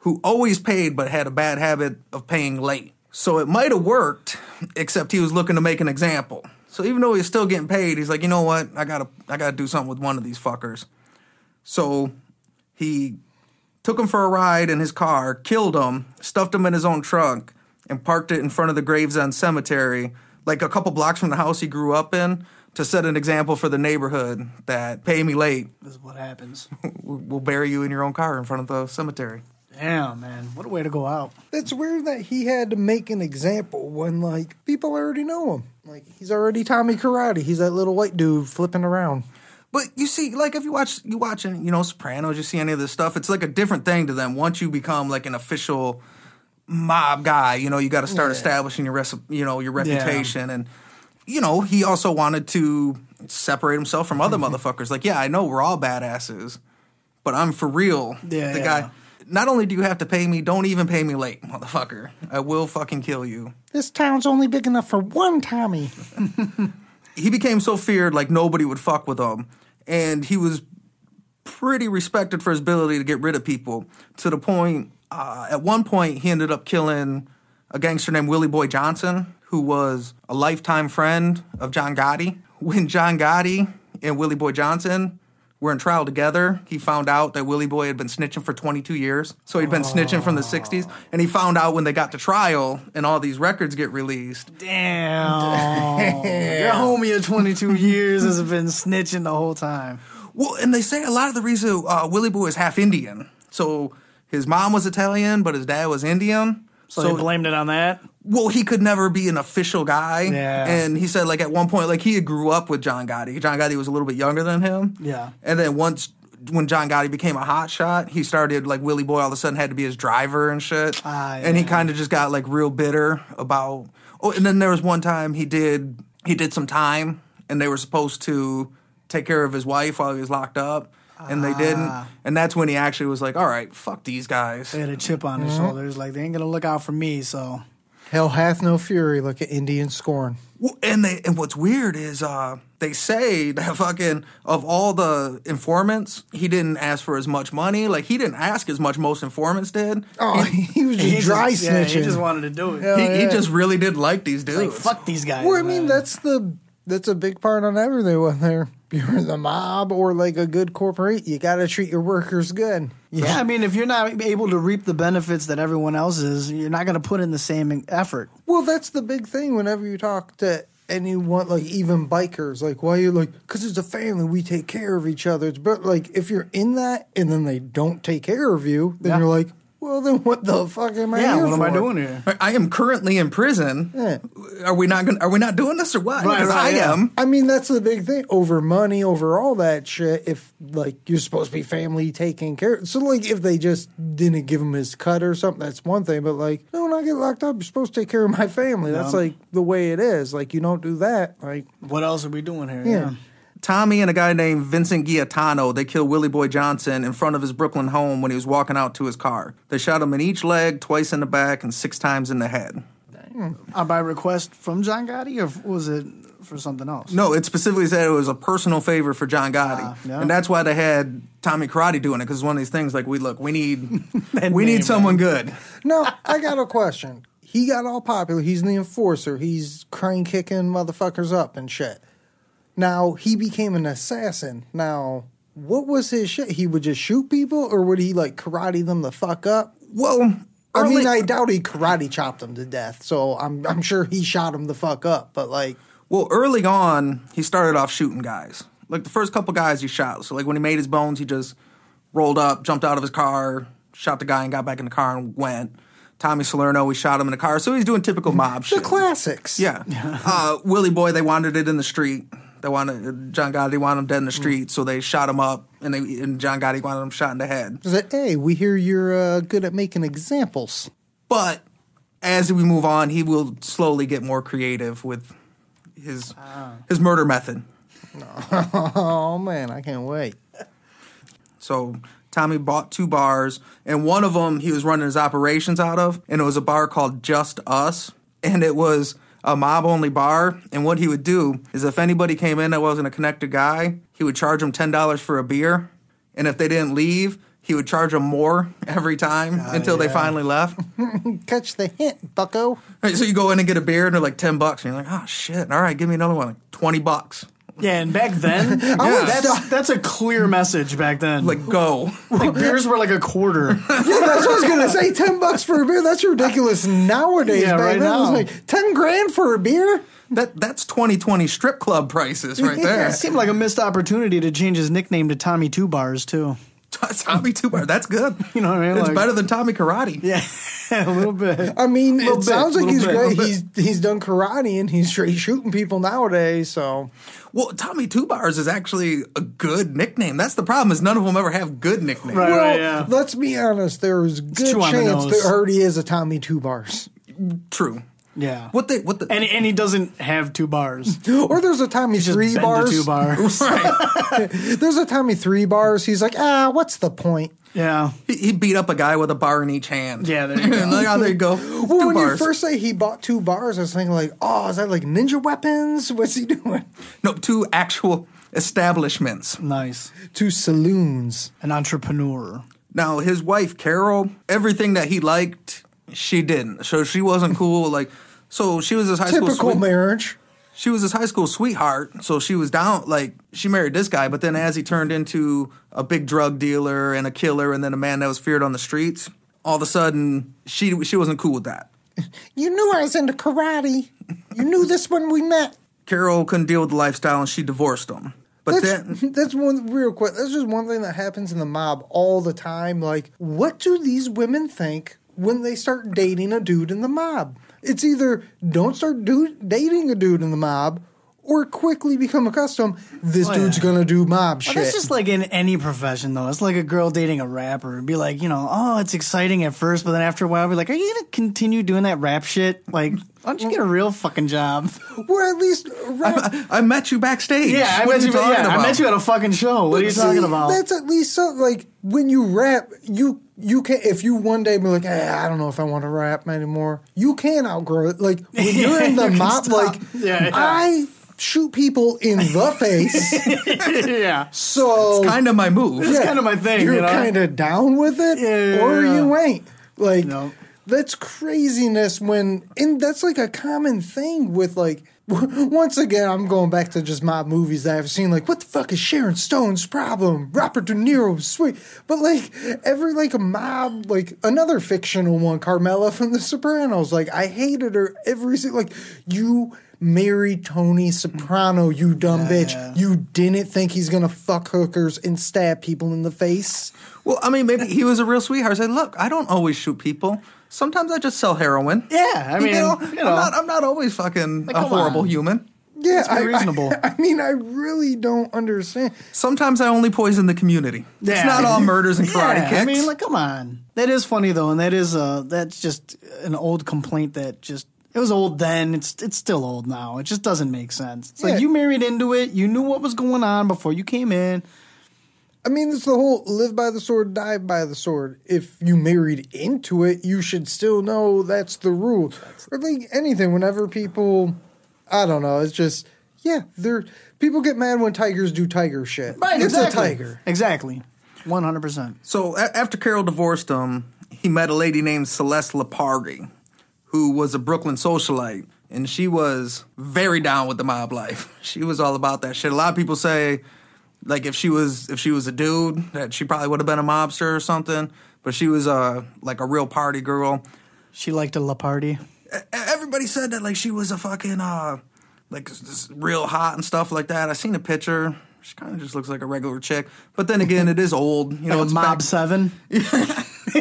who always paid but had a bad habit of paying late. So it might have worked, except he was looking to make an example. So even though he's still getting paid, he's like, you know what? I gotta I gotta do something with one of these fuckers. So he took him for a ride in his car, killed him, stuffed him in his own trunk, and parked it in front of the Gravesend Cemetery, like a couple blocks from the house he grew up in, to set an example for the neighborhood that pay me late, This is what happens. we'll bury you in your own car in front of the cemetery. Damn, man. What a way to go out. It's weird that he had to make an example when like people already know him. Like he's already Tommy Karate. He's that little white dude flipping around. But you see, like if you watch you watching, you know, Sopranos, you see any of this stuff, it's like a different thing to them. Once you become like an official mob guy, you know, you got to start establishing your you know, your reputation and you know, he also wanted to separate himself from other mm-hmm. motherfuckers. Like, yeah, I know we're all badasses, but I'm for real. Yeah, the yeah. guy not only do you have to pay me, don't even pay me late, motherfucker. I will fucking kill you. This town's only big enough for one Tommy. he became so feared like nobody would fuck with him and he was pretty respected for his ability to get rid of people to the point uh, at one point he ended up killing a gangster named willie boy johnson who was a lifetime friend of john gotti when john gotti and willie boy johnson were in trial together he found out that willie boy had been snitching for 22 years so he'd been snitching from the 60s and he found out when they got to trial and all these records get released Damn. Your homie of 22 years has been snitching the whole time. Well, and they say a lot of the reason uh, Willie Boy is half Indian. So his mom was Italian, but his dad was Indian. So, they blamed it on that? well, he could never be an official guy. Yeah. And he said, like, at one point, like, he grew up with John Gotti. John Gotti was a little bit younger than him. Yeah. And then once, when John Gotti became a hot shot, he started, like, Willie Boy all of a sudden had to be his driver and shit. Ah, And he kind of just got, like, real bitter about. Oh, and then there was one time he did, he did some time, and they were supposed to take care of his wife while he was locked up. And they didn't. Ah. And that's when he actually was like, all right, fuck these guys. They had a chip on his shoulders. Like, they ain't going to look out for me, so. Hell hath no fury like an Indian scorn. Well, and they and what's weird is uh they say that fucking of all the informants, he didn't ask for as much money. Like he didn't ask as much most informants did. Oh, he, was just He dry just, yeah, snitching. he just wanted to do it. Yeah. he, he yeah. just really did like these dudes. Like fuck these guys. Well, I mean, man. that's the that's a big part on everything. Whether you're the mob or like a good corporate, you got to treat your workers good. Yeah, I mean, if you're not able to reap the benefits that everyone else is, you're not going to put in the same effort. Well, that's the big thing. Whenever you talk to anyone, like even bikers, like why you like? Because it's a family, we take care of each other. But like if you're in that and then they don't take care of you, then Yeah. you're like, well, then what the fuck am I? Yeah, what am I doing here? I am currently in prison. Yeah. Are we not going? Are we not doing this or what? Right, Because right, I yeah. am. I mean, that's the big thing over money, over all that shit. If like you're supposed to be family taking care, so like if they just didn't give him his cut or something, that's one thing. But like, no, when I get locked up, you're supposed to take care of my family. That's Yeah. like the way it is. Like you don't do that. Like What else are we doing here? yeah. Tommy and a guy named Vincent Giatano, they killed Willie Boy Johnson in front of his Brooklyn home when he was walking out to his car. They shot him in each leg, twice in the back, and six times in the head. Uh, by request from John Gotti, or was it for something else? No, it specifically said it was a personal favor for John Gotti, Ah, yeah. and that's why they had Tommy Karate doing it because it's one of these things like we look, we need, That we need someone good. No, I got a question. He got all popular. He's the enforcer. He's crane kicking motherfuckers up and shit. Now he became an assassin. Now, what was his shit? He would just shoot people, or would he like karate them the fuck up? Well, I early- mean, I doubt he karate chopped them to death. So I'm I'm sure he shot him the fuck up. But like, Well, early on, he started off shooting guys. Like the first couple guys he shot. So like when he made his bones, he just rolled up, jumped out of his car, shot the guy, and got back in the car and went. Tommy Salerno, we shot him in the car. So he's doing typical mob the shit. The classics. Yeah. uh, Willie Boy, they wanted it in the street. They wanted John Gotti wanted him dead in the street, so they shot him up, and they and John Gotti wanted him shot in the head. Is it, hey, we hear you're uh, good at making examples. But as we move on, he will slowly get more creative with his his murder method. Oh man, I can't wait. So Tommy bought two bars, and one of them he was running his operations out of, and it was a bar called Just Us, and it was a mob only bar. And what he would do is, if anybody came in that wasn't a connected guy, he would charge them ten dollars for a beer, and if they didn't leave, he would charge them more every time ah, until they finally left. Catch the hint, Bucko. So you go in and get a beer, and they're like ten bucks, and you're like, oh shit, all right, give me another one, like twenty bucks, Yeah, and back then, oh, that's that's a clear message back then. Like, go. like beers were like a quarter. Yeah, that's what I was gonna say. Ten bucks for a beer. That's ridiculous nowadays. Yeah, back right then it was like ten grand for a beer. That that's 2020 strip club prices right there. It seemed like a missed opportunity to change his nickname to Tommy Two Bars too. Tommy Two Bar, that's good. You know what I mean? It's Like- better than Tommy Karate. Yeah, a little bit. I mean, Little it bit, sounds like little he's bit, great. little He's he's done karate and he's straight shooting people nowadays. So Well, Tommy Two Bars is actually a good nickname. That's the problem is none of them ever have good nicknames. Right. well, yeah. let's be honest. There's good two on the chance nose. there already is a Tommy Two Bars, True. Yeah. What the what the And and he doesn't have two bars. or there's a Tommy Just Three bend to Bars. two bars. There's a time Tommy Three Bars. He's like, ah, what's the point? Yeah. he, he beat up a guy with a bar in each hand. Yeah, there you go. Like, oh, there you go. Well, Two when bars. you first say he bought two bars, I was thinking like, oh, is that like ninja weapons? What's he doing? no, two actual establishments. Nice. Two saloons. An entrepreneur. Now his wife Carol, everything that he liked, she didn't. So she wasn't cool. Like, so she was his high school Typical marriage. she was his high school sweetheart, so she was down. Like she married this guy, but then as he turned into a big drug dealer and a killer, and then a man that was feared on the streets, all of a sudden she she wasn't cool with that. You knew I was into karate. You knew this when we met. Carol couldn't deal with the lifestyle, and she divorced him. But That's, then, that's one real quick. That's just one thing that happens in the mob all the time. Like, what do these women think when they start dating a dude in the mob? It's either don't start do- dating a dude in the mob, or quickly become accustomed. This Oh, dude's yeah. gonna do mob Well, shit. that's just like in any profession, though. It's like a girl dating a rapper. It'd be like, you know, oh, it's exciting at first, but then after a while, be like, are you gonna continue doing that rap shit? Like, why don't you get a real fucking job? or at least rap. I, I met you backstage. Yeah, I met you. Yeah, I met you at a fucking show. What are you See, talking about? That's at least something like when you rap, you you can if you one day be like, hey, I don't know if I want to rap anymore. You can outgrow it. Like when you're in the You mob, like Yeah, yeah. I shoot people in the face. yeah. So it's Kind of my move. yeah, kinda my thing, You're you know? kind of down with it, Yeah. or you ain't. Like No. That's craziness. When and that's like a common thing with like. Once again, I'm going back to just mob movies that I've seen. Like, what the fuck is Sharon Stone's problem? Robert De Niro, sweet, but like every like a mob, like another fictional one, Carmela from The Sopranos. Like, I hated her every single. Like, you marry Tony Soprano, you dumb bitch. You didn't think he's gonna fuck hookers and stab people in the face. Well, I mean, maybe he was a real sweetheart. I said, "Look, I don't always shoot people. Sometimes I just sell heroin. Yeah, I mean, you know, you I'm not. I'm not always fucking a horrible on. human. Yeah, I, reasonable. I, I mean, I really don't understand. Sometimes I only poison the community. It's not all murders and karate Yeah, kicks. I mean, like, come on. That is funny though, and that is uh, that's just an old complaint that just it was old then. It's it's still old now. It just doesn't make sense. It's Yeah. like you married into it. You knew what was going on before you came in. I mean, it's the whole live by the sword, die by the sword. If you married into it, you should still know that's the rule. Or like anything, whenever people, I don't know, it's just, yeah, they're, people get mad when tigers do tiger shit. Right, It's a tiger. Exactly. One hundred percent. So a- after Carol divorced him, he met a lady named Celeste Lapardi, who was a Brooklyn socialite, and she was very down with the mob life. She was all about that shit. A lot of people say, like if she was if she was a dude, that she probably would have been a mobster or something. But she was uh like a real party girl. She liked a la party. E- Everybody said that like she was a fucking uh like real hot and stuff like that. I seen a picture. She kind of just looks like a regular chick. But then again, it is old. You know, Like a mob back- seven.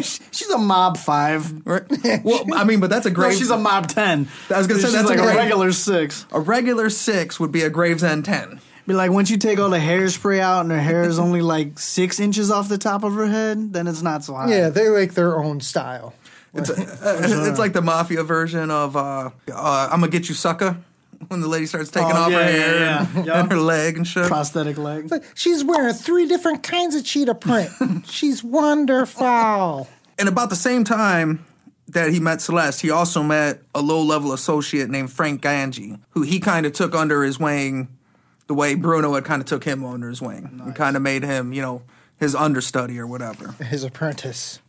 she's a mob five. Right. Well, I mean, but that's a No, grave. she's a mob ten. I was gonna say she's that's a like a, great- regular six. a regular six would be a Gravesend ten. Be like once you take all the hairspray out and her hair is only like six inches off the top of her head, then it's not so hot. Yeah, they like their own style. It's, it's like the mafia version of uh, uh, "I'm gonna get you, sucker." When the lady starts taking Oh, off yeah, her yeah, hair yeah. and, Yeah. and her leg and shit. prosthetic leg. She's wearing three different kinds of cheetah print. She's wonderful. And about the same time that he met Celeste, he also met a low level associate named Frank Gangi, who he kind of took under his wing the way Bruno had kind of took him under his wing and kind of made him, you know, his understudy or whatever. His apprentice.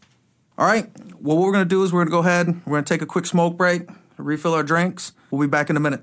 All right. Well, what we're going to do is we're going to go ahead, we're going to take a quick smoke break, refill our drinks. We'll be back in a minute.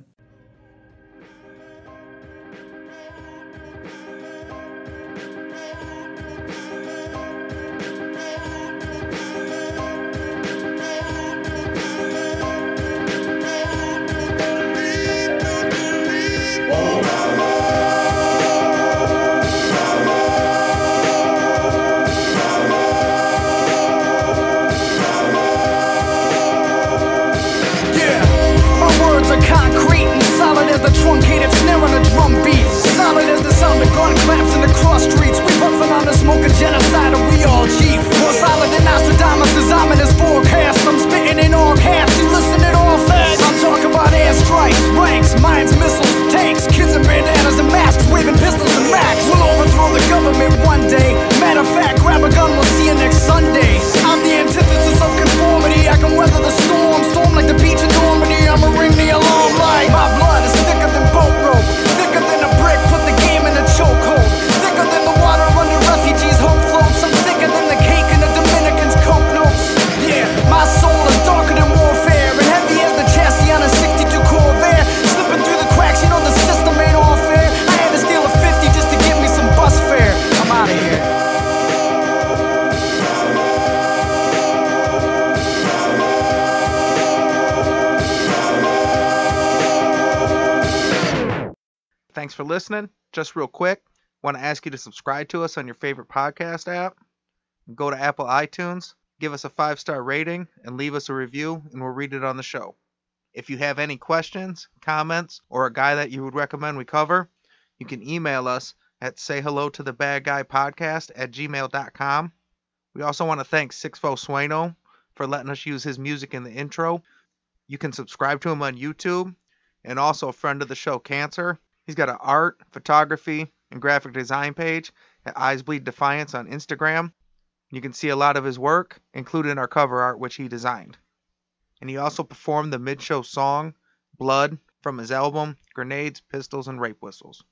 Thanks for listening. Just real quick, want to ask you to subscribe to us on your favorite podcast app. Go to Apple iTunes, give us a five star rating, and leave us a review, and we'll read it on the show. If you have any questions, comments, or a guy that you would recommend we cover, you can email us at say hello to the bad guy podcast at gmail.com. We also want to thank Sixfo Sueno for letting us use his music in the intro. You can subscribe to him on YouTube and also a friend of the show, Cancer. He's got an art, photography, and graphic design page at Eyes Bleed Defiance on Instagram. You can see a lot of his work, including our cover art, which he designed. And he also performed the mid show song, Blood, from his album Grenades, Pistols, and Rape Whistles.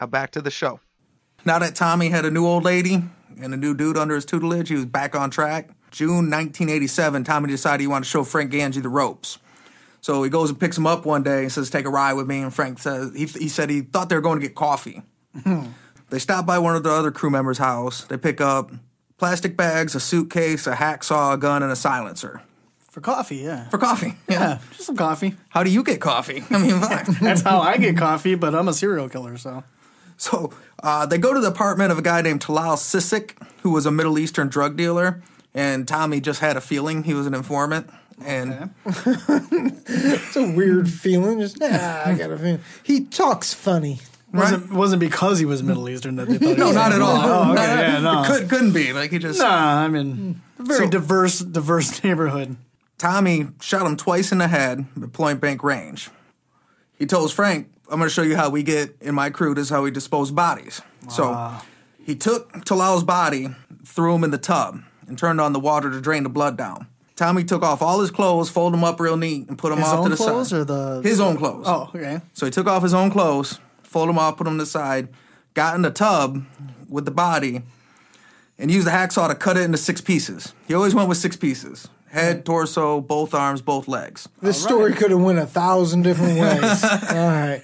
Now back to the show. Now that Tommy had a new old lady and a new dude under his tutelage, he was back on track. June 1987, Tommy decided he wanted to show Frank Gangi the ropes. So he goes and picks him up one day and says, "Take a ride with me." And Frank says he, he said he thought they were going to get coffee. they stop by one of the other crew members' house. They pick up plastic bags, a suitcase, a hacksaw, a gun, and a silencer For coffee, yeah. for coffee. yeah, just some coffee. How do you get coffee? I mean. That's how I get coffee, but I'm a serial killer, so. So uh, they go to the apartment of a guy named Talal Sisik, who was a Middle Eastern drug dealer, and Tommy just had a feeling he was an informant. And It's a weird feeling. Just nah, I got a feeling. He talks funny. Wasn't wasn't because he was Middle Eastern that they thought he no, was not at all. Oh, okay, yeah, no. It could, couldn't be. Like he just Nah, I mean, hmm. very So- diverse, diverse neighborhood. Tommy shot him twice in the head at point blank range. He tells Frank, I'm going to show you how we get in my crew. This is how we dispose bodies. So ah. he took Talal's body, threw him in the tub, and turned on the water to drain the blood down. Tommy took off all his clothes, folded them up real neat, and put them His off to the clothes side. or the his own clothes. Oh, okay. So he took off his own clothes, folded them off, put them to the side, got in the tub with the body, and used the hacksaw to cut it into six pieces. He always went with six pieces head, torso, both arms, both legs. This story could have went a thousand different ways. All right.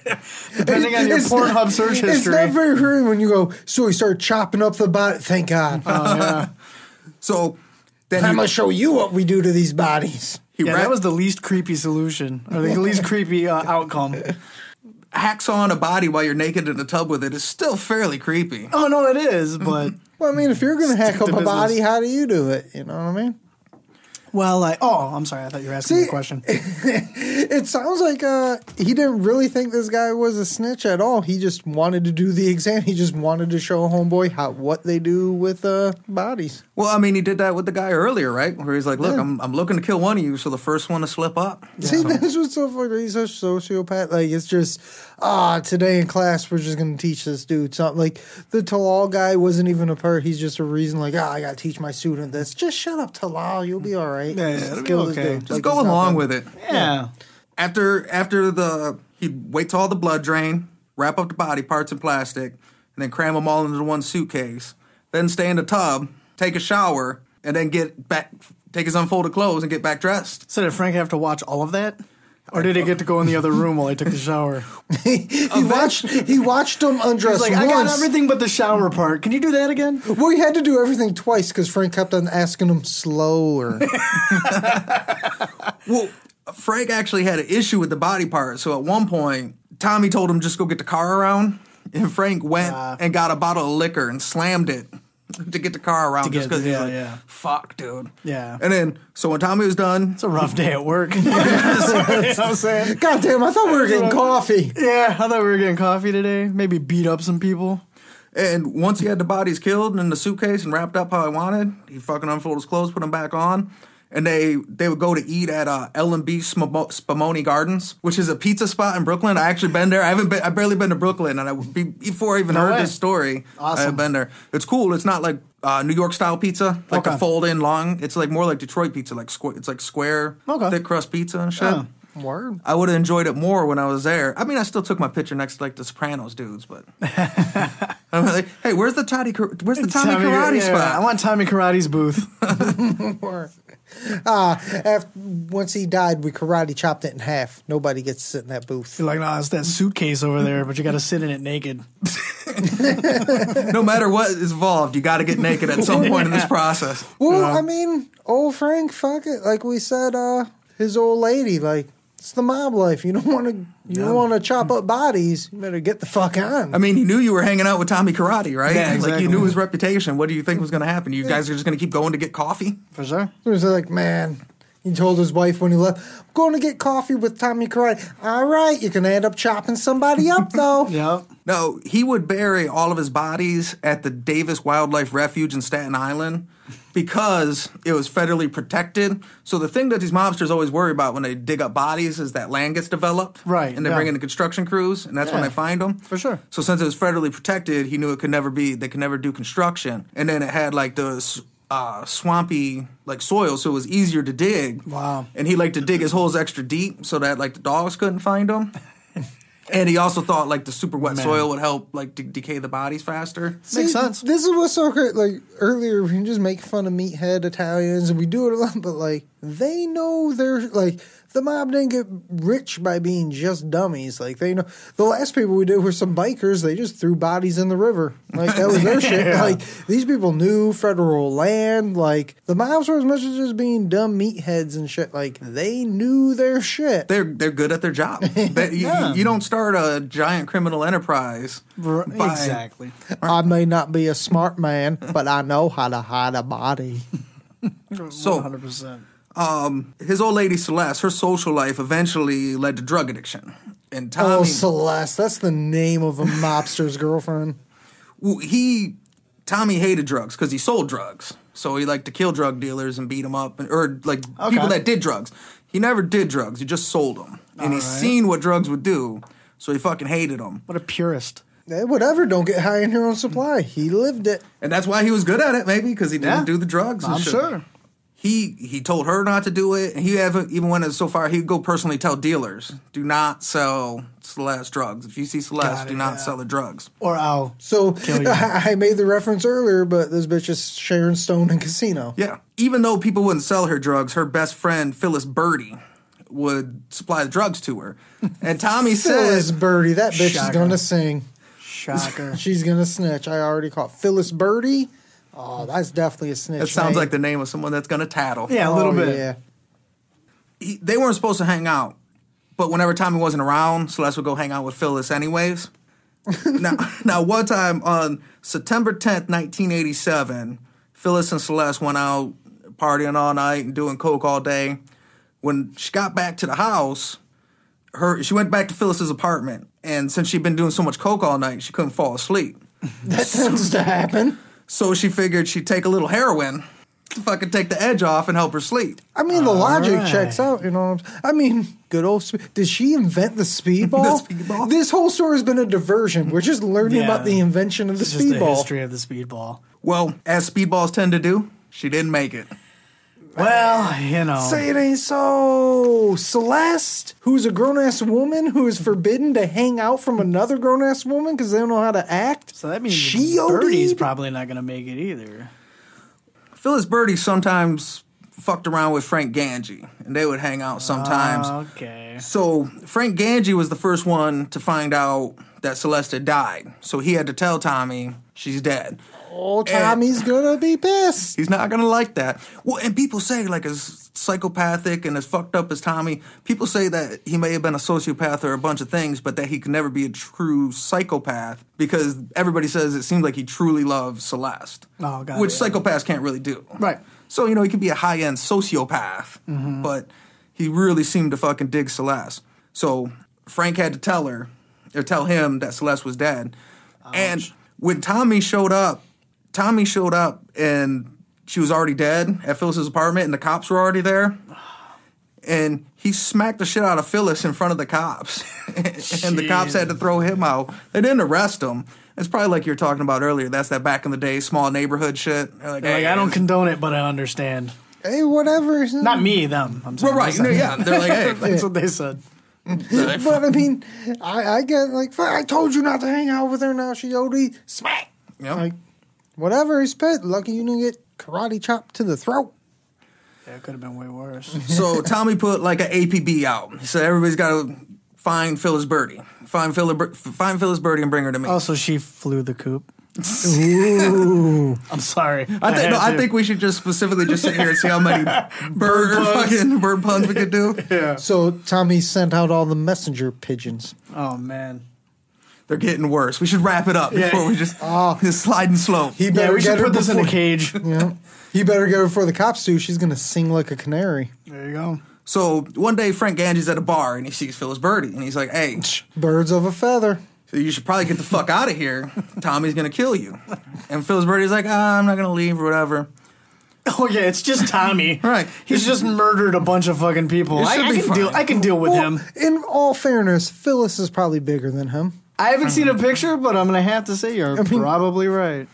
Depending on your It's Pornhub not- search It's not very clear when you go, so he started chopping up the body. Thank God. Oh, So then I'm going to show you what we do to these bodies. he yeah, wrapped that was the least creepy solution, or the least creepy uh, outcome. hacksaw on a body while you're naked in a tub with it is still fairly creepy. Oh no, it is, but Well, I mean, if you're going to hack up to a body, how do you do it? You know what I mean? Well, I oh, I'm sorry, I thought you were asking me a question. It sounds like uh, he didn't really think this guy was a snitch at all. He just wanted to do the exam. He just wanted to show homeboy how what they do with uh, bodies. Well, I mean, he did that with the guy earlier, right? Where he's like, "Look, Yeah. I'm I'm looking to kill one of you, so the first one to slip up." See, that's what's so funny. He's a sociopath. Like it's just ah, today in class we're just gonna teach this dude something. Like the Talal guy wasn't even a part. He's just a reason. Like ah, I gotta teach my student this. Just shut up, Talal. You'll be all right. Yeah, yeah, Just it'll be okay. Just Like, go along with it. Yeah, After after the he'd wait till all the blood drain, wrap up the body parts in plastic, and then cram them all into one suitcase. Then stay in the tub, take a shower, and then get back, take his unfolded clothes and get back dressed. so did Frank have to watch all of that, or did he get to go in the other room while I took the shower? he watched. He watched him undress He's like, I got everything but the shower part. Can you do that again? Well, he had to do everything twice because Frank kept on asking him slower. Well, Frank actually had an issue with the body part, so at one point, Tommy told him just go get the car around, and Frank went Ah. and got a bottle of liquor and slammed it to get the car around To just because he's yeah, like, yeah. "Fuck, dude." Yeah. And then, so when Tommy was done, It's a rough day at work. you know what I'm saying? God damn! I thought we were getting coffee. Yeah, I thought we were getting coffee today. Maybe beat up some people. And once he had the bodies killed and in the suitcase and wrapped up how I wanted, he fucking unfolded his clothes, put them back on, and they they would go to eat at uh, B Spumoni Gardens, which is a pizza spot in Brooklyn. I actually been there. I haven't been. I barely been to Brooklyn, and I would be before I even No heard way. this story. awesome. I've been there. It's cool. It's not like uh, New York style pizza, like Okay. fold in long. It's like more like Detroit pizza, like square. It's like square, Okay. thick crust pizza and shit. Yeah. Word. I would have enjoyed it more when I was there. I mean, I still took my picture next to like the Sopranos dudes, but I'm like, hey, where's the Tommy? Where's the Tommy, Karate yeah, spot? I want Tommy Karate's booth. Ah, after once he died, we karate chopped it in half. Nobody gets to sit in that booth. You're like, nah, it's that suitcase over there, but you got to sit in it naked. no matter what is involved, you got to get naked at some point in this process. Well, I mean, old Frank, fuck it. Like we said, uh, his old lady, like it's the mob life. You don't want to, you don't want to chop up bodies. You better get the fuck on. I mean, he knew you were hanging out with Tommy Karate, right? Yeah, Like you knew his reputation. What do you think was going to happen? You guys are just going to keep going to get coffee? For sure. He was like, man. He told his wife when he left, "I'm going to get coffee with Tommy Karate." All right, you can end up chopping somebody up though. Yep. No, he would bury all of his bodies at the Davis Wildlife Refuge in Staten Island because it was federally protected. So the thing that these mobsters always worry about when they dig up bodies is that land gets developed, Right, And they yeah. bring in the construction crews, and that's when Yeah. they find them For sure. So since it was federally protected, he knew it could never be they could never do construction. And then it had like the uh, swampy like soil, so it was easier to dig. Wow. And he liked to dig his holes extra deep so that like the dogs couldn't find them. and he also thought like the super wet Man. soil would help like de- decay the bodies faster. See, Makes sense. This is what's so great. Like earlier, we can just make fun of meathead Italians, and we do it a lot. But like, they know they're like the mob didn't get rich by being just dummies. Like they know the last people we did were some bikers. They just threw bodies in the river. Like that was their shit. Like these people knew federal land. Like the mobs were as much as just being dumb meatheads and shit. Like they knew their shit. They're they're good at their job. They- you, Yeah. you don't start a giant criminal enterprise. By- exactly. I may not be a smart man, but I know how to hide a body. So 100%. Um, his old lady Celeste, her social life eventually led to drug addiction. And Tommy, Oh, Celeste, that's the name of a mobster's girlfriend. He Tommy hated drugs because he sold drugs. So he liked to kill drug dealers and beat them up, and, or like Okay. people that did drugs. He never did drugs. He just sold them, and he's Alright. seen what drugs would do. So he fucking hated them, What a purist. Eh, whatever, don't get high in your own supply. He lived it. and that's why he was good at it. Maybe because he didn't Yeah. do the drugs. I'm sure. He he told her not to do it, and he ever even went as so far he'd go personally tell dealers, "Do not sell Celeste drugs. If you see Celeste, Got do not yeah. sell the drugs." Or I'll. So Kill. I made the reference earlier, but this bitch is Sharon Stone in Casino. Yeah. Even though people wouldn't sell her drugs, her best friend Phyllis Burdi would supply the drugs to her. And Tommy says. Phyllis says, Burdi, that bitch is gonna sing. Shocker. She's gonna snitch. I already caught Phyllis Burdi. Oh, that's definitely a snitch. that sounds name. like the name of someone that's going to tattle. yeah, a oh, little Oh, bit. Yeah. He, they weren't supposed to hang out, but whenever Tommy wasn't around, Celeste would go hang out with Phyllis anyways. now, now, one time on September 10th, 1987, Phyllis and Celeste went out partying all night and doing coke all day. When she got back to the house, her she went back to Phyllis's apartment, and since she'd been doing so much coke all night, she couldn't fall asleep. That tends to happen. So she figured she'd take a little heroin to fucking take the edge off and help her sleep. I mean, the logic right. checks out. You know, what I'm- I mean, good old. Spe- Did she invent the speedball? The speedball? This whole story has been a diversion. We're just learning Yeah. about the invention of the It's just the speedball. history of the speedball. Well, as speedballs tend to do, she didn't make it. Well, you know. Say it ain't so. Celeste, who's a grown ass woman who is forbidden to hang out from another grown ass woman because they don't know how to act. so that means she Burdi's OD'd? probably not going to make it either. Phyllis Burdi sometimes fucked around with Frank Gangi, and they would hang out sometimes. Ah, okay. So Frank Gangi was the first one to find out that Celeste had died. So he had to tell Tommy she's dead. Oh, Tommy's gonna be pissed. He's not gonna like that. Well, and people say like as psychopathic and as fucked up as Tommy, people say that he may have been a sociopath or a bunch of things, but that he could never be a true psychopath because everybody says it seems like he truly loves Celeste. Oh, God, which yeah. psychopaths can't really do. Right. So you know he could be a high end sociopath, mm-hmm. but he really seemed to fucking dig Celeste. So Frank had to tell her or tell him that Celeste was dead. And when Tommy showed up, Tommy showed up and she was already dead at Phyllis's apartment, and the cops were already there. And he smacked the shit out of Phyllis in front of the cops, and the cops had to throw him out. They didn't arrest him. It's probably like you were talking about earlier. That's that back in the day, small neighborhood shit. They're Like, Like, hey, I don't condone it, but I understand. Hey, whatever. Not me, them. I'm sorry. Well, right, yeah. They're like, hey, That's what they said. But I mean, I, I get like, I told you not to hang out with her. Now she OD. Smack. you know? Like, whatever. He's pit. Lucky you didn't get karate chopped to the throat. Yeah, it could have been way worse. So Tommy put like an APB out. So everybody's got to find Phyllis Burdi, find Phyllis, find Phyllis Burdi, and bring her to me. Also, she flew the coop. Ooh. I'm sorry. I think had no, I think we should just specifically just sit here and see how many bird, fucking bird puns we could do. Yeah. so Tommy sent out all the messenger pigeons. Oh man. They're getting worse. We should wrap it up Yeah. before we just Oh. just sliding slow. He Yeah, better we should get her put this in a before- cage. Yeah. He better get her before the cops do. She's gonna sing like a canary. There you go. So one day Frank Gangi's at a bar and he sees Phyllis Burdi and he's like, "Hey, Birds of a feather. so you should probably get the fuck out of here. Tommy's gonna kill you." And Phyllis Burdi's like, ah, "I'm not gonna leave or whatever." Oh yeah, it's just Tommy. Right. He's just murdered a bunch of fucking people. It I, should I be can fine. deal. I can deal with Well, him. in all fairness, Phyllis is probably bigger than him. I haven't seen a picture, but I'm gonna have to say you're mean- probably right.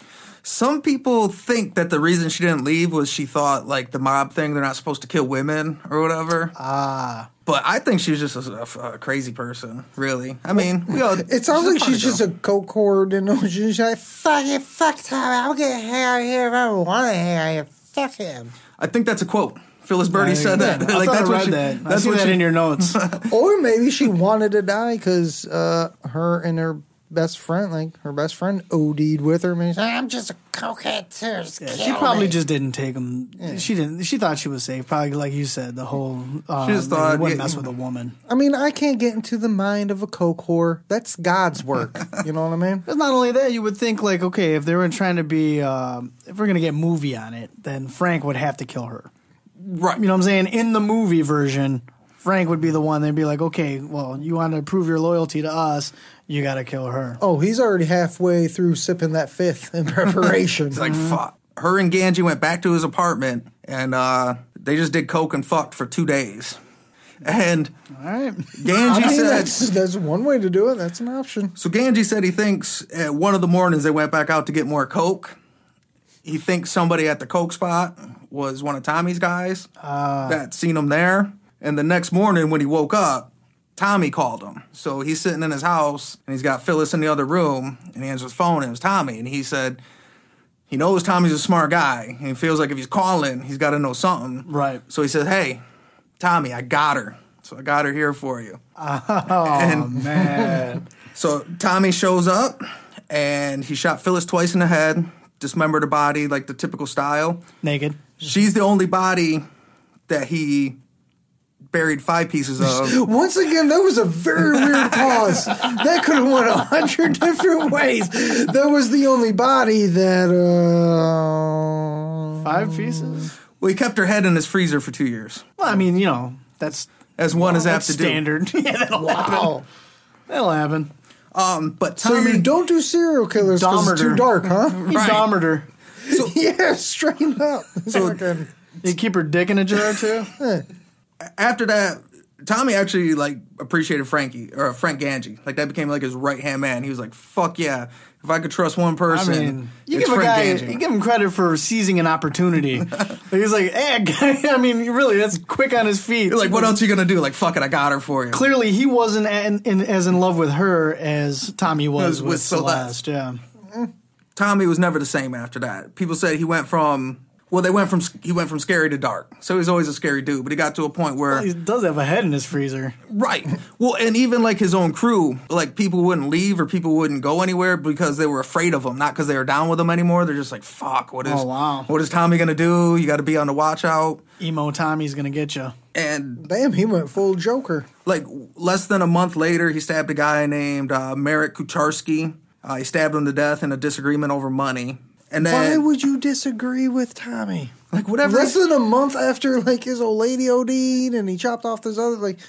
Some people think that the reason she didn't leave was she thought like the mob thing, they're not supposed to kill women or whatever. Ah. But I think she was just a, a- a crazy person, really. I mean, we all, It sounds like she's just a coke whore and she's like, Fuck it, fuck Tommy. I'll get hair here if I want to hair. Fuck him. I think that's a quote. Phyllis Burdi said that. I thought I what read she- that. I That's see what that she, in your notes. or maybe she wanted to die because uh, her and her best friend, like her best friend, OD'd with her. Maybe she's I'm just a cokehead too. Just Yeah, she probably me. just didn't take him. She didn't. She thought she was safe. Probably like you said, the whole. Uh, She just they thought, wouldn't yeah, mess with a woman. I mean, I can't get into the mind of a coke whore. That's God's work. you know what I mean? It's not only that, you would think like, okay, if they were trying to be, um, if we're gonna get movie on it, then Frank would have to kill her. Right. You know what I'm saying? In the movie version, Frank would be the one. They'd be like, okay, well, you want to prove your loyalty to us, you got to kill her. Oh, he's already halfway through sipping that fifth in preparation. It's like fuck. Her and Gangi went back to his apartment and uh, they just did coke and fucked for two days. And All right. Gangi I mean, said, that's, that's one way to do it. That's an option. so Gangi said he thinks at one of the mornings they went back out to get more coke. He thinks somebody at the coke spot was one of Tommy's guys ah. that seen him there. And the next morning when he woke up, Tommy called him. So he's sitting in his house and he's got Phyllis in the other room and he answers his phone and it was Tommy. And he said he knows Tommy's a smart guy and he feels like if he's calling, he's got to know something. Right. So he said, Hey, Tommy, I got her. So I got her here for you. Oh man. So Tommy shows up and he shot Phyllis twice in the head, dismembered her body like the typical style. Naked. She's the only body that he buried five pieces of. Once again, that was a very weird pause. That could have went a hundred different ways. That was the only body that. Uh, Five pieces. well, he kept her head in his freezer for two years, Well, I mean, you know, that's as one is apt that's to do. standard. yeah, that'll happen. That'll happen. Um, but So Tommy, you don't do serial killers because it's too dark, huh? Right. dahmered her. yeah, straight up. So- Fucking- You keep her dick in a jar too. after that, Tommy actually like appreciated Frankie or Frank Gangi. Like that became like his right hand man. He was like, "Fuck yeah! If I could trust one I person, mean, you it's give a guy, Gangi." you give him credit for seizing an opportunity. He's like, hey, guy, I mean, really, that's quick on his feet. You're like, what else are you gonna do? Like, fuck it, I got her for you. Clearly, he wasn't in, in, as in love with her as Tommy was Was with, with Celeste. Celeste. Yeah, mm. Tommy was never the same after that. People said he went from well, they went from he went from scary to dark. So he was always a scary dude, but he got to a point where he does have a head in his freezer. right. Well, and even like his own crew, like people wouldn't leave or people wouldn't go anywhere because they were afraid of him, not because they were down with him anymore. They're just like, "Fuck, what is Oh, wow. what is Tommy gonna do? You got to be on the watch out." Emo Tommy's gonna get you. And Damn, he went full Joker. like less than a month later, he stabbed a guy named uh, Marek Kucharski. Uh, he stabbed him to death in a disagreement over money. And then, Why would you disagree with Tommy? like, whatever. Less than a month after like his old lady OD'd and he chopped off his other like.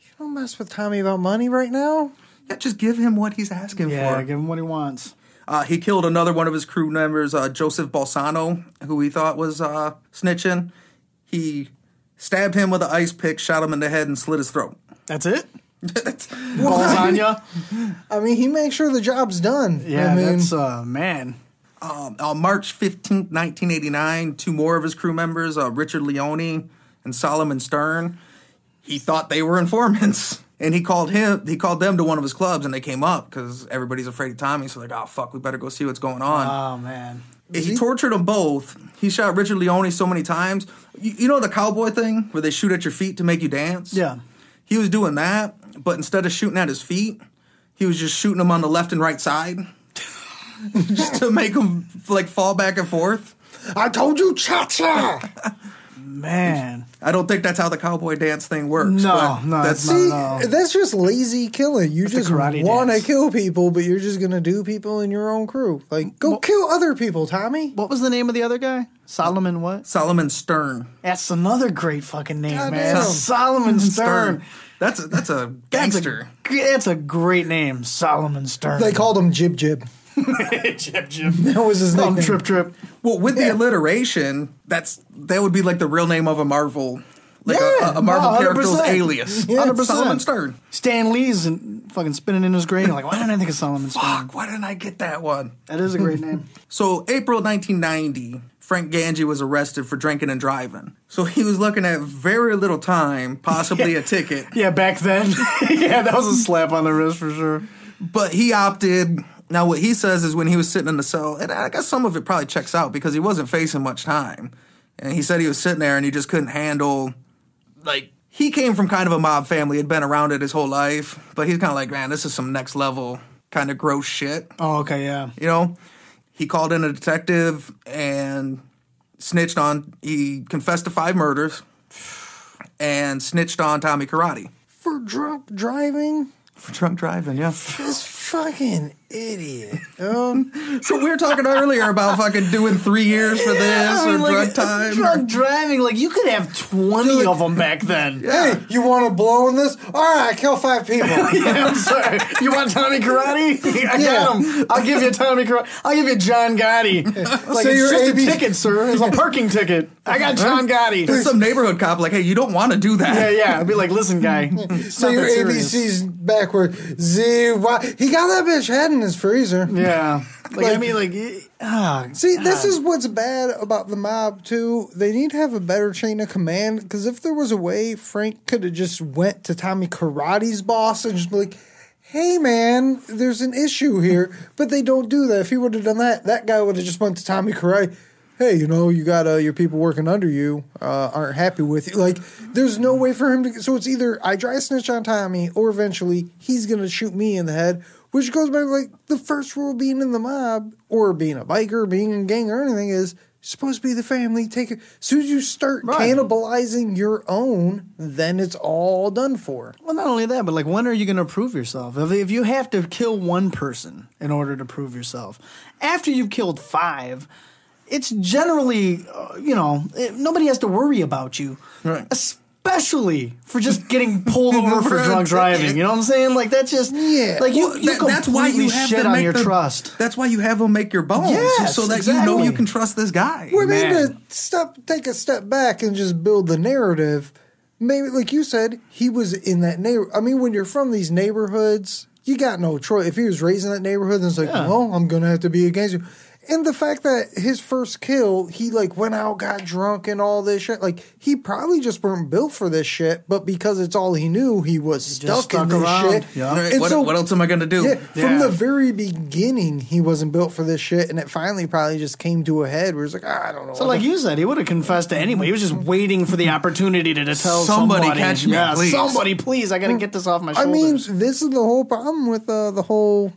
You don't mess with Tommy about money right now. Yeah, just give him what he's asking for. Yeah, for. give him what he wants. Uh, he killed another one of his crew members, uh, Joseph Balsano, who he thought was uh, snitching. He stabbed him with an ice pick, shot him in the head, and slit his throat. That's it. Balls on ya. I mean, he makes sure the job's done. Yeah, I mean, that's uh, man. Um, on March 15th, 1989, two more of his crew members, uh, Richard Leone and Solomon Stern, he thought they were informants. And he called him. He called them to one of his clubs, and they came up because everybody's afraid of Tommy. So they're like, oh fuck, we better go see what's going on. Oh man. he tortured them both. He shot Richard Leone so many times. You, you know the cowboy thing where they shoot at your feet to make you dance? Yeah. He was doing that, but instead of shooting at his feet, he was just shooting them on the left and right side. just to make them like fall back and forth. I told you, cha cha. Man. I don't think that's how the cowboy dance thing works. No, no, that's See, No, no. that's just lazy killing. You the just want to kill people, but you're just gonna do people in your own crew. Like, go kill other people, Tommy. What was the name of the other guy? Solomon what? Solomon Stern. That's another great fucking name, God man. damn. Solomon Stern. That's a that's a That's gangster. a, that's a great name, Solomon Stern. They called him Jib Jib. Jib Jib. That was his Thumb nickname. Trip Trip. well, with the alliteration, that's that would be like the real name of a Marvel like Yeah, a, a Marvel no, character's 100%. alias. Yeah, 100%. Solomon Stern. Stan Lee's and fucking spinning in his grave. Like, why didn't I think of Solomon Stern? Fuck, why didn't I get that one? That is a great name. So, April 1990, Frank Gangi was arrested for drinking and driving. So, he was looking at very little time, possibly a ticket. Yeah, back then. yeah, that was a slap on the wrist for sure. But he opted. Now, what he says is when he was sitting in the cell, and I guess some of it probably checks out because he wasn't facing much time. And he said he was sitting there and he just couldn't handle, like, he came from kind of a mob family, had been around it his whole life, but he's kind of like, man, this is some next level kind of gross shit. Oh, okay, yeah. You know, he called in a detective and snitched on, he confessed to five murders and snitched on Tommy Karate For drunk driving? for drunk driving, yeah. This fucking idiot. Um, So we were talking earlier about fucking doing three years for this I mean, or like, drug time. Drunk driving, like you could have twenty of them back then. Hey, you want to blow in this? All right, kill five people. Yeah, I'm sorry. You want Tommy Karate? I got him. I'll give you Tommy Karate. I'll give you John Gotti. Like So it's just AB a ticket, sir. It's a parking ticket. I got John Gotti. There's some neighborhood cop like, hey, you don't want to do that. Yeah, yeah. I'd be like, listen, guy. so your that serious. ABC's backward. Z Y. He got that bitch head in his freezer. Yeah. Like, I mean, like, ah, See, this is what's bad about the mob too. They need to have a better chain of command. Because if there was a way, Frank could have just went to Tommy Karate's boss and just be like, "Hey, man, there's an issue here." But they don't do that. If he would have done that, that guy would have just went to Tommy Karate. Hey, you know, you got uh, your people working under you uh, aren't happy with you. Like, there's no way for him to. So it's either I dry snitch on Tommy, or eventually he's gonna shoot me in the head. Which goes back to like the first rule being in the mob or being a biker, being in a gang or anything is supposed to be the family. Take it. As soon as you start Right. cannibalizing your own, then it's all done for. Well, not only that, but like, when are you going to prove yourself? If, if you have to kill one person in order to prove yourself, after you've killed five, it's generally, uh, you know, it, nobody has to worry about you. Right. Especially for just getting pulled over for For drunk driving. You know what I'm saying? Like, that's just, Yeah. like, you, Well, you that- that's why you have shit to on your the- trust. That's why you have them make your bones, Yes, so that you know you can trust this guy. Well, I mean, Man. to step, take a step back and just build the narrative. Maybe, like you said, he was in that neighbor. I mean, when you're from these neighborhoods, you got no choice. If he was raised in that neighborhood, then it's like, Yeah. well, I'm gonna have to be against you. And the fact that his first kill, he like went out, got drunk, and all this shit. Like he probably just weren't built for this shit, but because it's all he knew, he was stuck, stuck in this around. shit. Yeah. Right, And what, so- what else am I gonna do? yeah, from the very beginning, he wasn't built for this shit, and it finally probably just came to a head where he's like, ah, I don't know. So, like you said, he would have confessed to anybody. He was just waiting for the opportunity to, to tell Somebody somebody. catch me, yeah, please. somebody, please. I got to get this off my Shoulders. I mean, this is the whole problem with uh, the whole.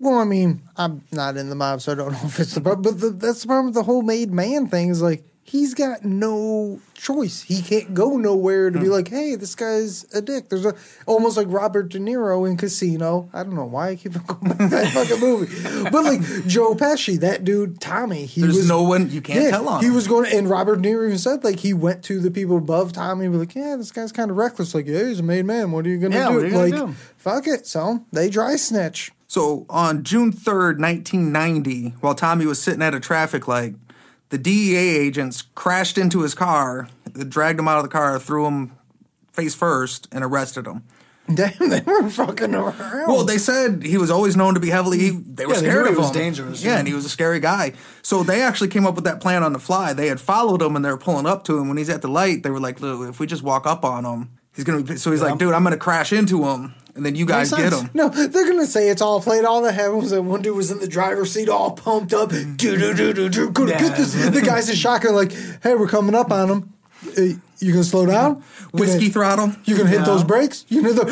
Well, I mean, I'm not in the mob, so I don't know if it's the problem. But the, that's the problem with the whole made man thing is like he's got no choice. He can't go nowhere to be mm. like, hey, this guy's a dick. There's a almost like Robert De Niro in Casino. I don't know why I keep going back to that fucking movie, but like Joe Pesci, that dude Tommy. He There's was no one you can't tell on. He was going, and Robert De Niro even said like he went to the people above Tommy, and be like, yeah, this guy's kind of reckless. Like, yeah, he's a made man. What are you gonna Yeah, do? you gonna like, do? fuck it. So they dry snitch. So on June 3rd, 1990, while Tommy was sitting at a traffic light, the DEA agents crashed into his car, dragged him out of the car, threw him face first, and arrested him. Damn, they were fucking around. Well, they said he was always known to be heavily. He, they were Yeah, scared of he was him. dangerous, Yeah, yeah. and he was a scary guy. So they actually came up with that plan on the fly. They had followed him and they were pulling up to him. When he's at the light, they were like, "Look, if we just walk up on him, he's gonna be." So he's like, "Dude, I'm gonna crash into him, and then you guys Makes get sense. him." no, they're gonna say it's all played. All the happened was that one dude was in the driver's seat, all pumped up. Do do do do do. Gonna get this. The guy's in shotgun, like, hey, we're coming up on them. Hey, you gonna slow down? You Whiskey gonna- throttle. You gonna hit those brakes? You know the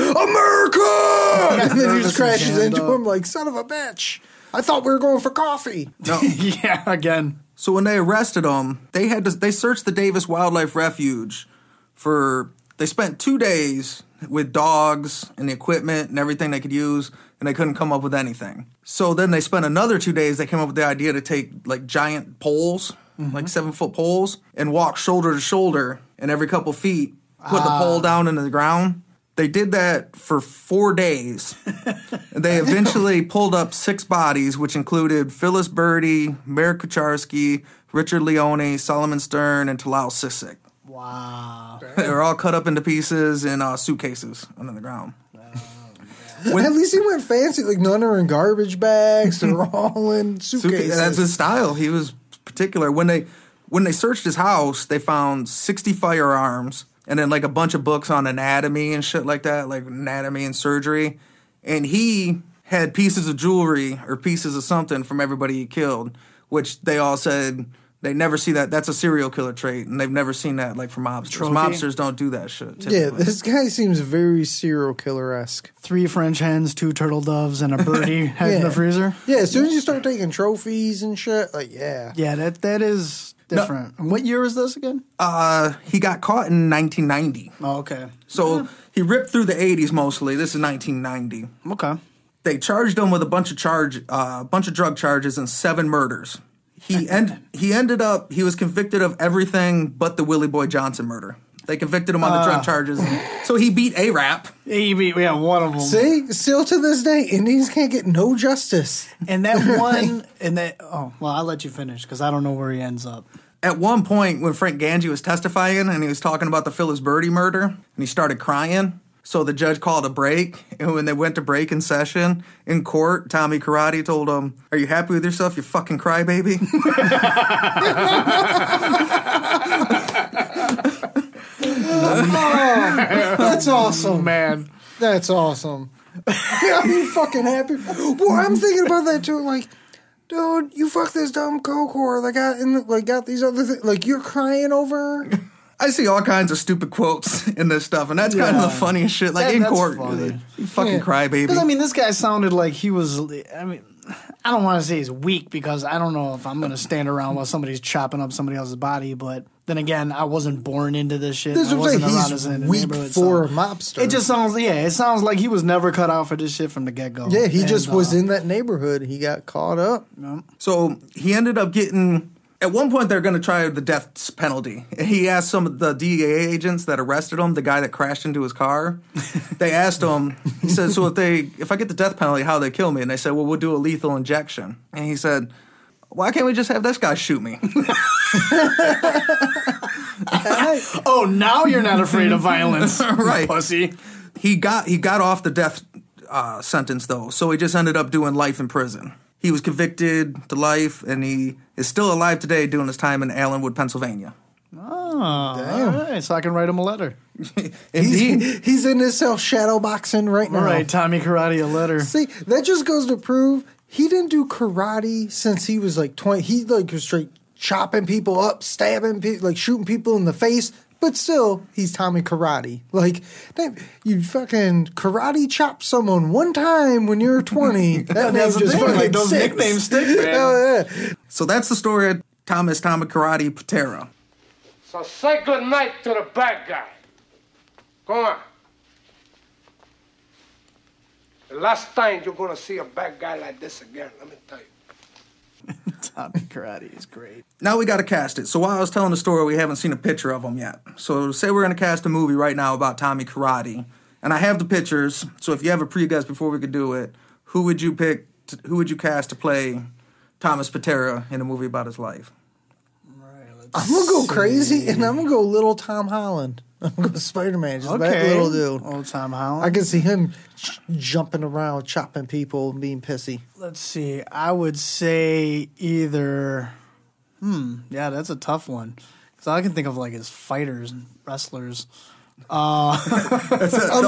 America, and then he just just crashes into up. him like son of a bitch. I thought we were going for coffee. No. yeah, again. So when they arrested him, they had to they searched the Davis Wildlife Refuge for they spent 2 days with dogs and the equipment and everything they could use and they couldn't come up with anything. So then they spent another 2 days they came up with the idea to take like giant poles, mm-hmm. like 7 foot poles and walk shoulder to shoulder and every couple feet put the pole ah. down into the ground. They did that for 4 days. They eventually pulled up six bodies, which included Phyllis Burdi, Marek Kucharski, Richard Leone, Solomon Stern, and Talal Siksik. Wow. they were all cut up into pieces in uh, suitcases under the ground. At least he went fancy. Like none are in garbage bags. They're all in Suitcase- suitcases. That's his style. He was particular. When they when they searched his house, they found sixty firearms and then like a bunch of books on anatomy and shit like that, like anatomy and surgery. And he had pieces of jewelry or pieces of something from everybody he killed, which they all said they never see that. That's a serial killer trait, and they've never seen that like from mobsters. Trophy? Mobsters don't do that shit. yeah, this guy seems very serial killer esque. Three French hens, two turtle doves, and a birdie head in the freezer. Yeah, as soon as you start taking trophies and shit, like yeah, Yeah, that that is different. And What year is this again? uh, he got caught in 1990. Oh, okay. So he ripped through the 80s mostly. This is 1990. Okay. They charged him with a bunch of charge, uh, bunch of drug charges and seven murders. He end, he ended up he was convicted of everything but the Willie Boy Johnson murder. They convicted him on the drug ah. charges, so he beat a rap. He beat, yeah, one of them. See, still to this day, Indians can't get no justice. And that one, and that, oh, well, I'll let you finish because I don't know where he ends up. At one point, when Frank Gangi was testifying and he was talking about the Phyllis Burdi murder, and he started crying. So the judge called a break, and when they went to break in session in court, Tommy Karate told him, "Are you happy with yourself, you fucking crybaby?" Oh, that's awesome. Man. That's awesome. Are you fucking happy? Well, I'm thinking about that too. Like, dude, you fuck this dumb coke whore that got in, the, like, got these other things. Like, you're crying over. Her? I see all kinds of stupid quotes in this stuff, and that's kind of the funniest shit. Like That- in court, funny. you fucking Yeah. crybaby. Because, I mean, this guy sounded like he was, I mean, I don't want to say he's weak because I don't know if I'm going to stand around while somebody's chopping up somebody else's body, but then again, I wasn't born into this shit. This I is what I'm wasn't around He's in weak for a so- mobster. It just sounds, yeah, it sounds like he was never cut out for this shit from the get go. yeah, he just was uh, in that neighborhood. He got caught up. So he ended up getting. At one point, they're going to try the death penalty. He asked some of the DEA agents that arrested him, the guy that crashed into his car. they asked him. He said, "So if they, if I get the death penalty, how they kill me?" And they said, "Well, we'll do a lethal injection." And he said, "Why can't we just have this guy shoot me?" Oh, now you're not afraid of violence, Right. Pussy. he got he got off the death uh, sentence though, so he just ended up doing life in prison. He was convicted to life, and he is still alive today, doing his time in Allenwood, Pennsylvania. Oh, all right. So I can write him a letter. Indeed. He's, he's in his self shadow boxing right now. All right, Tommy Karate a letter. See, that just goes to prove he didn't do karate since he was like 20. He like was straight chopping people up, stabbing people, like shooting people in the face. But still, he's Tommy Karate. Like, damn, you fucking karate chop someone one time when you're 20. That That's name just thing, fucking like, those sticks. nicknames stick, man. Hell oh, yeah. So that's the story of Thomas Tommy Karate Pitera. So say good night to the bad guy. Go on. The last time you're gonna see a bad guy like this again, let me tell you. Tommy Karate is great. Now we got to cast it. So while I was telling the story, we haven't seen a picture of him yet. So say we're going to cast a movie right now about Tommy Karate, and I have the pictures. So if you have a pre-guess before we could do it, who would you pick? To, who would you cast to play Thomas Pitera in a movie about his life? I'm to go crazy and I'm to go little Tom Holland. I'm to go Spider Man, just that little dude. Old Tom Holland. I can see him j- jumping around, chopping people, and being pissy. Let's see. I would say either. Hmm. Yeah, that's a tough one. Because I can think of like his fighters and wrestlers. I'm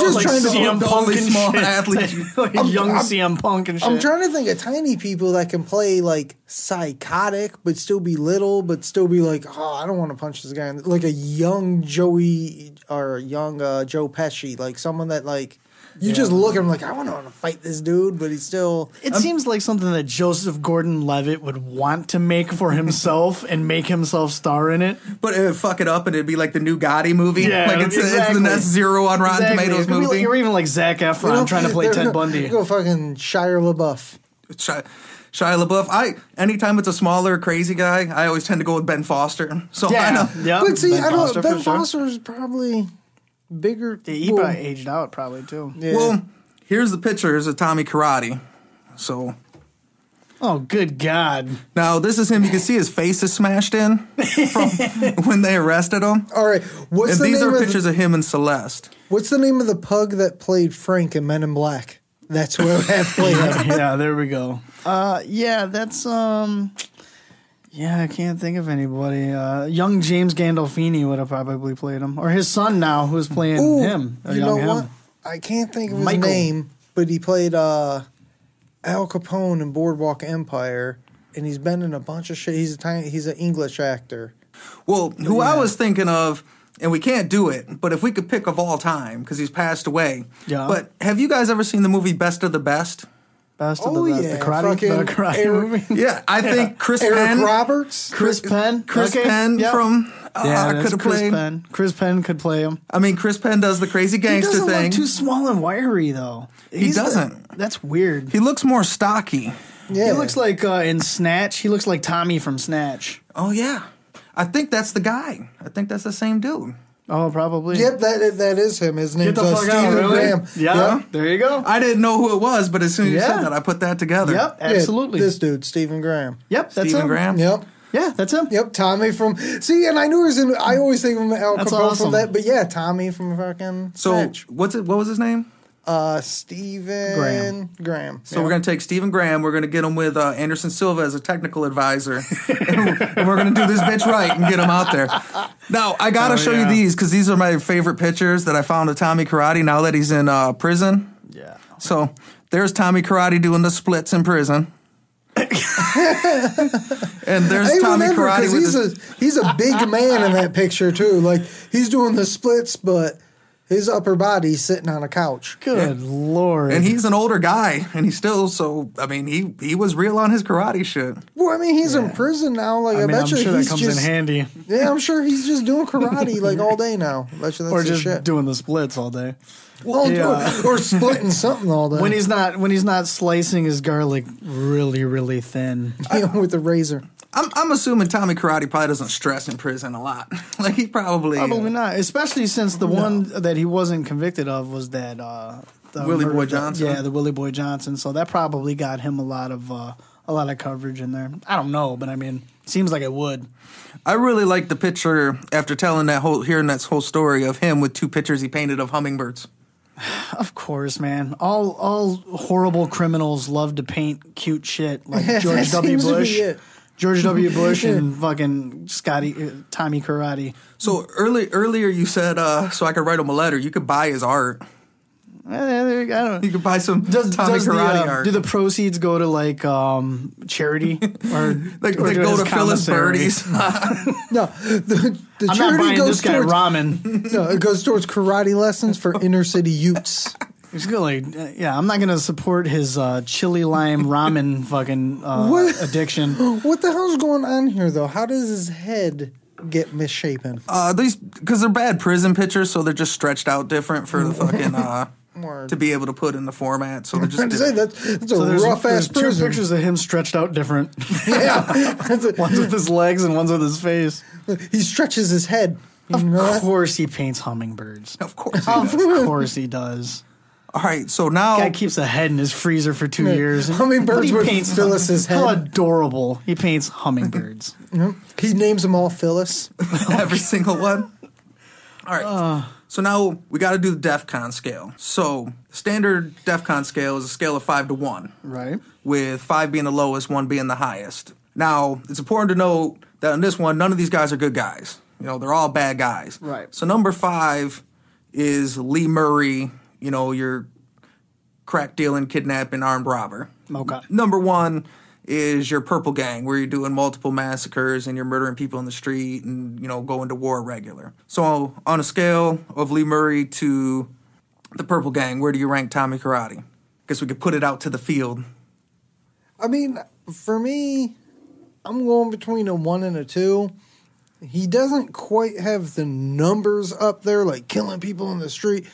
just like trying to. CM the Punk and small shit. athlete you- like young I'm- CM Punk and shit. I'm trying to think of tiny people that can play like psychotic, but still be little, but still be like, oh, I don't want to punch this guy. Like a young Joey or a young uh, Joe Pesci, like someone that like you just look at him like, I want to fight this dude, but he's still. It seems like something that Joseph Gordon-Levitt would want to make for himself and make himself star in it. But it would fuck it up, and it'd be like the new Gotti movie. Yeah, like it's, it's the next zero on Rotten Exactly. Tomatoes It could be movie. like- Or even like Zac Efron you know, trying to play they're Ted gonna- Bundy. Go fucking Shire LaBeouf. Shia, Shia LaBeouf. I anytime it's a smaller, crazy guy, I always tend to go with Ben Foster. So I Yeah, know. yeah. But see, Ben I don't. Foster ben for sure. Foster is probably bigger. Yeah, he well, probably aged out probably too. yeah. Well, here's the pictures of Tommy Karate. So Oh, good God. Now, this is him. You can see his face is smashed in from when they arrested him. All right, what's and the these name are of pictures the, of him and Celeste. What's the name of the pug that played Frank in Men in Black? That's who I have played him. yeah, there we go. Uh, yeah, that's um, yeah, I can't think of anybody. Uh, young James Gandolfini would have probably played him, or his son now, who's playing Ooh, him. you know him. what? I can't think of his Michael. name, but he played uh, Al Capone in Boardwalk Empire, and he's been in a bunch of shit. He's a tiny, he's an English actor. Well, who I was thinking of, and we can't do it, but if we could pick of all time, because he's passed away. Yeah. But have you guys ever seen the movie Best of the Best? Best of Oh, the best. yeah, the karate, fucking the karate Eric- movie. Yeah, I think Chris Eric Penn. Roberts. Chris Penn. Chris Okay, Penn yep. from uh, Yeah, could that's have Chris played. Penn. Chris Penn could play him. I mean, Chris Penn does the crazy He gangster doesn't thing. look too small and wiry though. He doesn't. that's weird. he looks more stocky. Yeah, He looks like uh, in Snatch. He looks like Tommy from Snatch. Oh yeah, I think that's the guy. I think that's the same dude. Oh, probably. Yep, that that is him. His Get name's uh, Stephen out, really? Graham. Yeah, Yep. there you go. I didn't know who it was, but as soon as you Yeah. said that, I put that together. Yep, Yeah, absolutely. this dude, Stephen Graham. yep, that's Stephen him. Graham. Yep. Yeah, that's him. Yep, Tommy from see, and I knew he was in. I always think of him Al Capone awesome. from that, but yeah, Tommy from fucking. So Snatch. what's it? What was his name? Uh, Stephen Graham. Graham. So we're gonna take Stephen Graham. We're gonna get him with uh, Anderson Silva as a technical advisor, and we're gonna do this bitch right and get him out there. Now I gotta Oh, show yeah. you these because these are my favorite pictures that I found of Tommy Karate. Now that he's in uh, prison, Yeah. so there's Tommy Karate doing the splits in prison, and there's Hey, Tommy remember, Karate 'cause with he's his, a he's a big man in that picture too. Like he's doing the splits, but his upper body sitting on a couch. Good lord. and he's an older guy, and he's still so. I mean, he he was real on his karate shit. Well, I mean, he's in prison now. Like I, I mean, bet I'm you sure that he's comes just in handy. yeah. I'm sure he's just doing karate like all day now. I bet you that's Or just shit. doing the splits all day. Well, Yeah. or, or splitting something all day When he's not when he's not slicing his garlic really really thin. you know, with a razor. I'm I'm assuming Tommy Karate probably doesn't stress in prison a lot. like he probably Probably not, especially since the one that he wasn't convicted of was that uh, the Willie Boy Johnson? Yeah, the Willie Boy Johnson. So that probably got him a lot of uh, a lot of coverage in there. I don't know, but I mean, seems like it would. I really like the picture after telling that whole hearing that whole story of him with two pictures he painted of hummingbirds. Of course, man. All all horrible criminals love to paint cute shit like George W. seems to be Bush. It. George W. Bush and fucking Scotty uh, Tommy Karate. So early earlier you said uh, so I could write him a letter. You could buy his art. Eh, there you go. I don't- You could buy some Does, Tommy does the, Karate uh, art. do the proceeds go to like um, charity or they, or they go his to Phyllis commissary? Burdi's. No, the, the I'm not charity buying goes this guy towards ramen. no, it goes towards karate lessons for inner city youths. He's gonna like, uh, yeah, I'm not gonna support his uh, chili lime ramen fucking uh, What? addiction. What the hell's going on here, though? How does his head get misshapen? uh, these because they're bad prison pictures, so they're just stretched out different for the fucking uh, Word. to be able to put in the format. So they're I'm just saying that's, that's a So there's, rough ass there's two prison. pictures of him stretched out different. Yeah, That's one's with his legs and one's with his face. he stretches his head. You Of know that? course, he paints hummingbirds. of course. Of course, he does. All right, so now Guy keeps a head in his freezer for two Yeah. years. Hummingbirds He with paints Phyllis's How head. How adorable! He paints hummingbirds. He names them all Phyllis. every single one. All right. Uh. so now we got to do the DEF CON scale. So standard DEF CON scale is a scale of five to one, right. with five being the lowest, one being the highest. Now it's important to note that in this one, none of these guys are good guys. You know, they're all bad guys. Right. So number five is Lee Murray. You know, your crack dealing, kidnapping, armed robber. Okay. Number one is your purple gang, where you're doing multiple massacres and you're murdering people in the street and you know going to war regular. So on a scale of Lee Murray to the purple gang, where do you rank Tommy Karate? Guess we could put it out to the field. I mean, for me, I'm going between a one and a two. He doesn't quite have the numbers up there, like killing people in the street,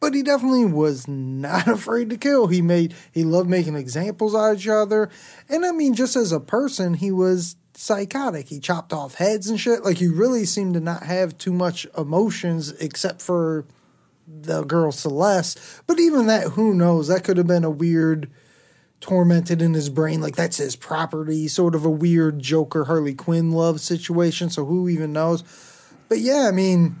but he definitely was not afraid to kill. He made he loved making examples out of each other, and I mean, just as a person, he was psychotic. He chopped off heads and shit. Like he really seemed to not have too much emotions except for the girl Celeste. But even that, who knows? That could have been a weird tormented in his brain, like that's his property, sort of a weird Joker Harley Quinn love situation. So who even knows? But yeah, I mean,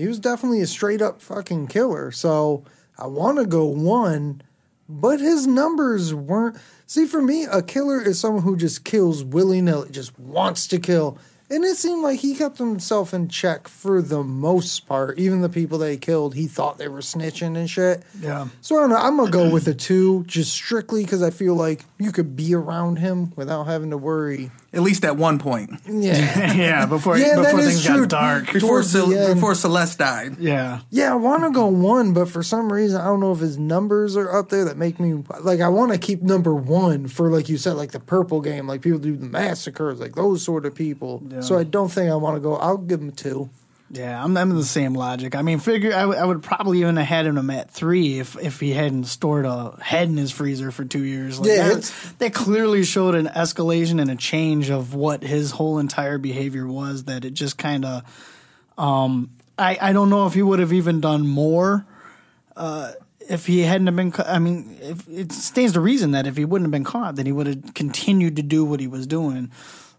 he was definitely a straight up fucking killer. So I want to go one, but his numbers weren't. See, for me, a killer is someone who just kills willy nilly, just wants to kill. And it seemed like he kept himself in check for the most part. Even the people he killed, he thought they were snitching and shit. Yeah. So I don't know. I'm gonna go with a two, just strictly because I feel like you could be around him without having to worry. At least at one point. Yeah. yeah, before Yeah, before things true. got dark. Before, Towards Cel- before Celeste died. Yeah. Yeah, I want to go one, but for some reason, I don't know if his numbers are up there that make me like. I want to keep number one for, like you said, like the purple game, like people do the massacres, like those sort of people. Yeah. So I don't think I want to go. I'll give him two. Yeah, I'm, I'm in the same logic. I mean, figure I would- probably even have had him at three if if he hadn't stored a head in his freezer for two years. Like, Yeah, that, that clearly showed an escalation and a change of what his whole entire behavior was. That it just kind of, um, I I don't know if he would have even done more. Uh, if he hadn't have been, I mean, if, it stands to reason that if he wouldn't have been caught, then he would have continued to do what he was doing.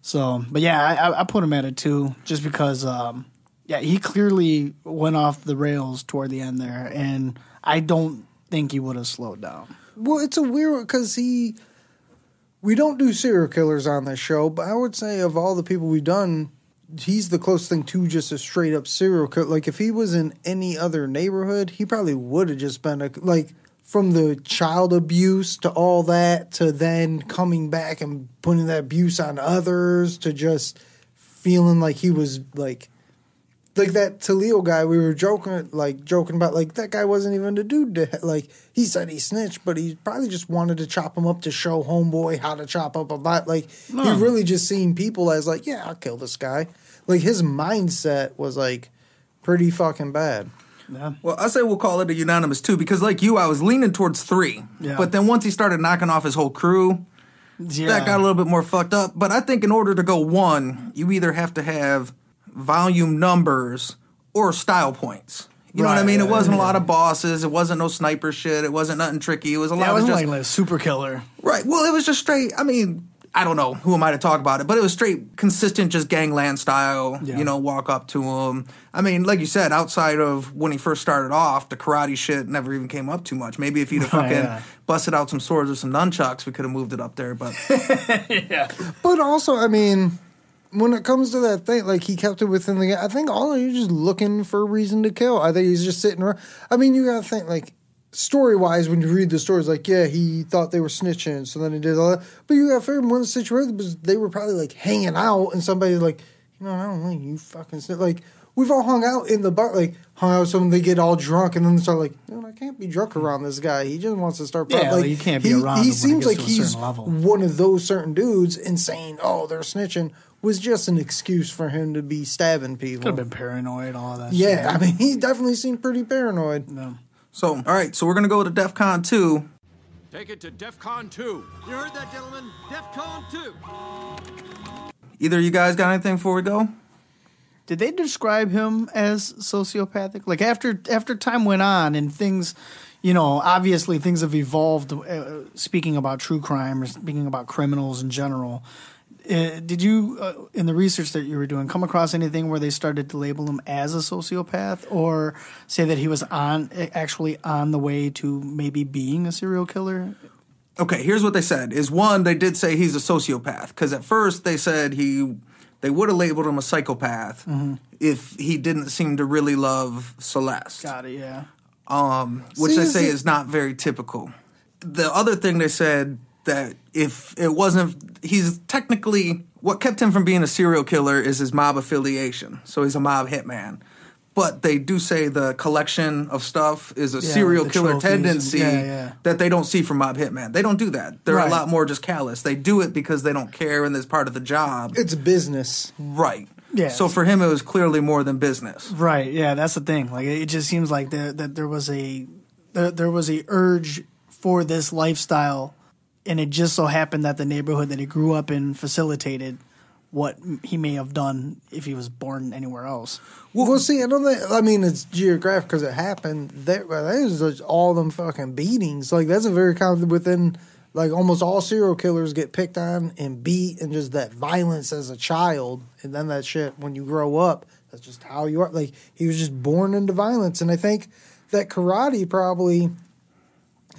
So, but yeah, I, I- I put him at a two just because, um, yeah, he clearly went off the rails toward the end there, and I don't think he would have slowed down. Well, it's a weird because he. We don't do serial killers on this show, but I would say of all the people we've done, he's the closest thing to just a straight up serial killer. Like if he was in any other neighborhood, he probably would have just been a like from the child abuse to all that to then coming back and putting that abuse on others to just feeling like he was like like that Talal guy we were joking like joking about like that guy wasn't even the dude that like he said he snitched but he probably just wanted to chop him up to show homeboy how to chop up a bot like he really just seen people as like yeah I'll kill this guy like his mindset was like pretty fucking bad Yeah. Well, I say we'll call it a unanimous two because, like you, I was leaning towards three. Yeah. But then once he started knocking off his whole crew, Yeah. that got a little bit more fucked up. But I think in order to go one, you either have to have volume numbers or style points. You know what I Right, mean? It wasn't a lot of bosses. It wasn't no sniper shit. It wasn't nothing tricky. It was a lot That of wasn't just like a super killer. right. Well, it was just straight. I mean, I don't know who am I to talk about it, but it was straight consistent, just gangland style. Yeah. You know, walk up to him. I mean, like you said, outside of when he first started off, the karate shit never even came up too much. Maybe if he'd have Right, oh, fucking yeah. busted out some swords or some nunchucks, we could have moved it up there. But yeah. But also, I mean, when it comes to that thing, like he kept it within the game. I think all of you just looking for a reason to kill. I think he's just sitting around. I mean, you gotta think like story wise when you read the stories, like yeah, he thought they were snitching, so then he did all that. But you gotta figure one of the situations was they were probably like hanging out, and somebody like, you know, I don't like you fucking snitch. like. We've all hung out in the bar, like hung out with someone. They get all drunk, and then they start like, "Dude, I can't be drunk around this guy. He just wants to start." Yeah, like like, you can't be he, around He seems like he's one of those certain dudes and saying, "Oh, they're snitching," was just an excuse for him to be stabbing people. Could have been paranoid, all that. yeah, I mean, he definitely seemed pretty paranoid. No. so, all right, so we're gonna go to DEF CON two. Take it to DEF CON 2. You heard that, gentlemen? DEFCON 2. Either you guys got anything before we go? Did they describe him as sociopathic? Like after after time went on and things, you know, obviously things have evolved. Uh, speaking about true crime or speaking about criminals in general, uh, did you, uh, in the research that you were doing, come across anything where they started to label him as a sociopath, or say that he was on actually on the way to maybe being a serial killer? Okay, here's what they said: is one, they did say he's a sociopath because at first they said he, they would have labeled him a psychopath if he didn't seem to really love Celeste. Got it. Yeah. um, which See, they is say it- is not very typical. The other thing they said that if it wasn't, he's technically what kept him from being a serial killer is his mob affiliation. So he's a mob hitman. But they do say the collection of stuff is a Yeah, serial killer tendency yeah, yeah. that they don't see from mob hitman. They don't do that. They're Right. a lot more just callous. They do it because they don't care and it's part of the job. It's business. right. Yeah. So for him, it was clearly more than business. Right. Yeah, that's the thing. Like it just seems like there that there was a there, there was a urge for this lifestyle, and it just so happened that the neighborhood that he grew up in facilitated what he may have done if he was born anywhere else. Well, see, I don't think. I mean, it's geographic because it happened. That that is all them fucking beatings. Like that's a very common within like almost all serial killers get picked on and beat and just that violence as a child and then that shit when you grow up that's just how you are like he was just born into violence and i think that karate probably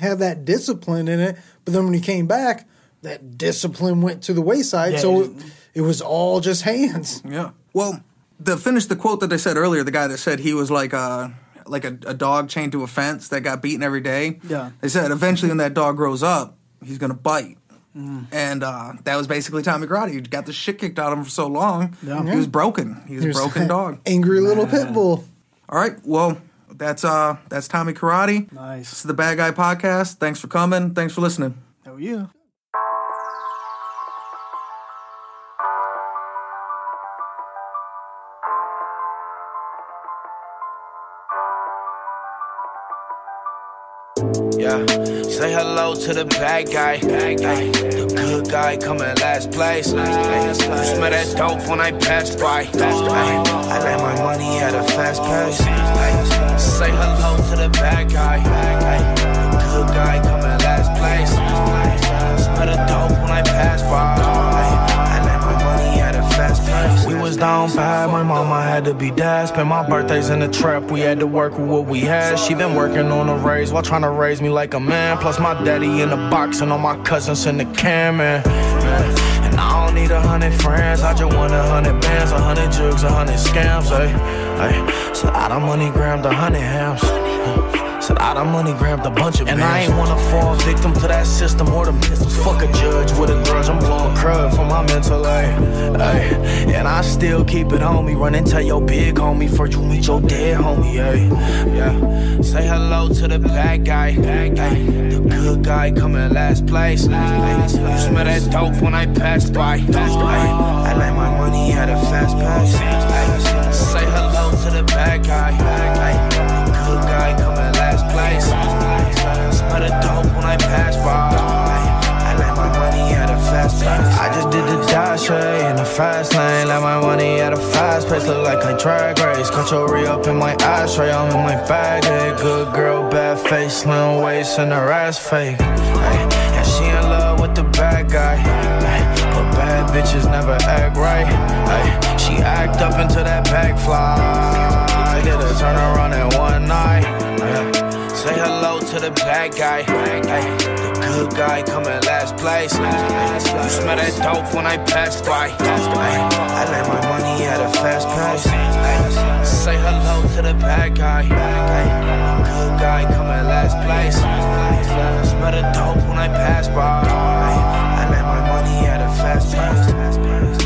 had that discipline in it but then when he came back that discipline went to the wayside Yeah, so it- it, it was all just hands Yeah. Well, to finish the quote that I said earlier, the guy that said he was like a like a, a dog chained to a fence that got beaten every day. Yeah. They said eventually when that dog grows up, he's gonna bite. Mm. And uh, that was basically Tommy Karate. He got the shit kicked out of him for so long. Yeah. He was broken. He was a broken dog. angry little pit bull All right. Well, that's uh that's Tommy Karate. Nice. This is the Bad Guy Podcast. Thanks for coming. Thanks for listening. Oh yeah. Yeah, say hello to the bad guy. Ay, the good guy coming last place. Ay, you smell that dope when I pass by. Ay, I let my money at a fast pace. Ay, say hello to the bad guy. The good guy coming last place. Smell the dope when I pass by. I let my money at a fast pace. We was down bad, my mama had to be dad. Spent my birthdays in the trap, we had to work with what we had. She been working on a raise while trying to raise me like a man. Plus my daddy in the box and all my cousins in the can, man. man. And I don't need a hundred friends, I just want a hundred bands, a hundred jugs, a hundred scams, ay. Ay. So I done money grabbed a hundred hams. Said I done money grabbed a bunch of And I ain't wanna fall victim to that system or the missiles. Fuck a judge with a grudge, I'm blowing crud for my mental, ay, ay. And I still keep it on me, run and tell your big homie first you meet your dead homie, ay. Yeah, say hello to the bad guy, bad guy. The good guy coming last place. Ay, you smell that dope when I pass by. Ay, I like my money at a fast pace. The bad guy, good guy coming last place. Smell the dope when I pass by. I let my money at a fast pace. I just did the dash in the fast lane. Let my money at a fast pace. Look like I drag race. Your re up in my ashtray. I'm in my bag. Hey, good girl, bad face, slim waist, and her ass fake. Hey, and she in love with the bad guy bitches never act right. Ay, she act up until that back fly. Did a turn around in one night. Ay, say hello to the bad guy. Ay, the good guy come in last place. You smell that dope when I pass by. Ay, I lay my money at a fast pace. Ay, say hello to the bad guy. Ay, the good guy come in last place. Smell the dope when I pass by fast purse.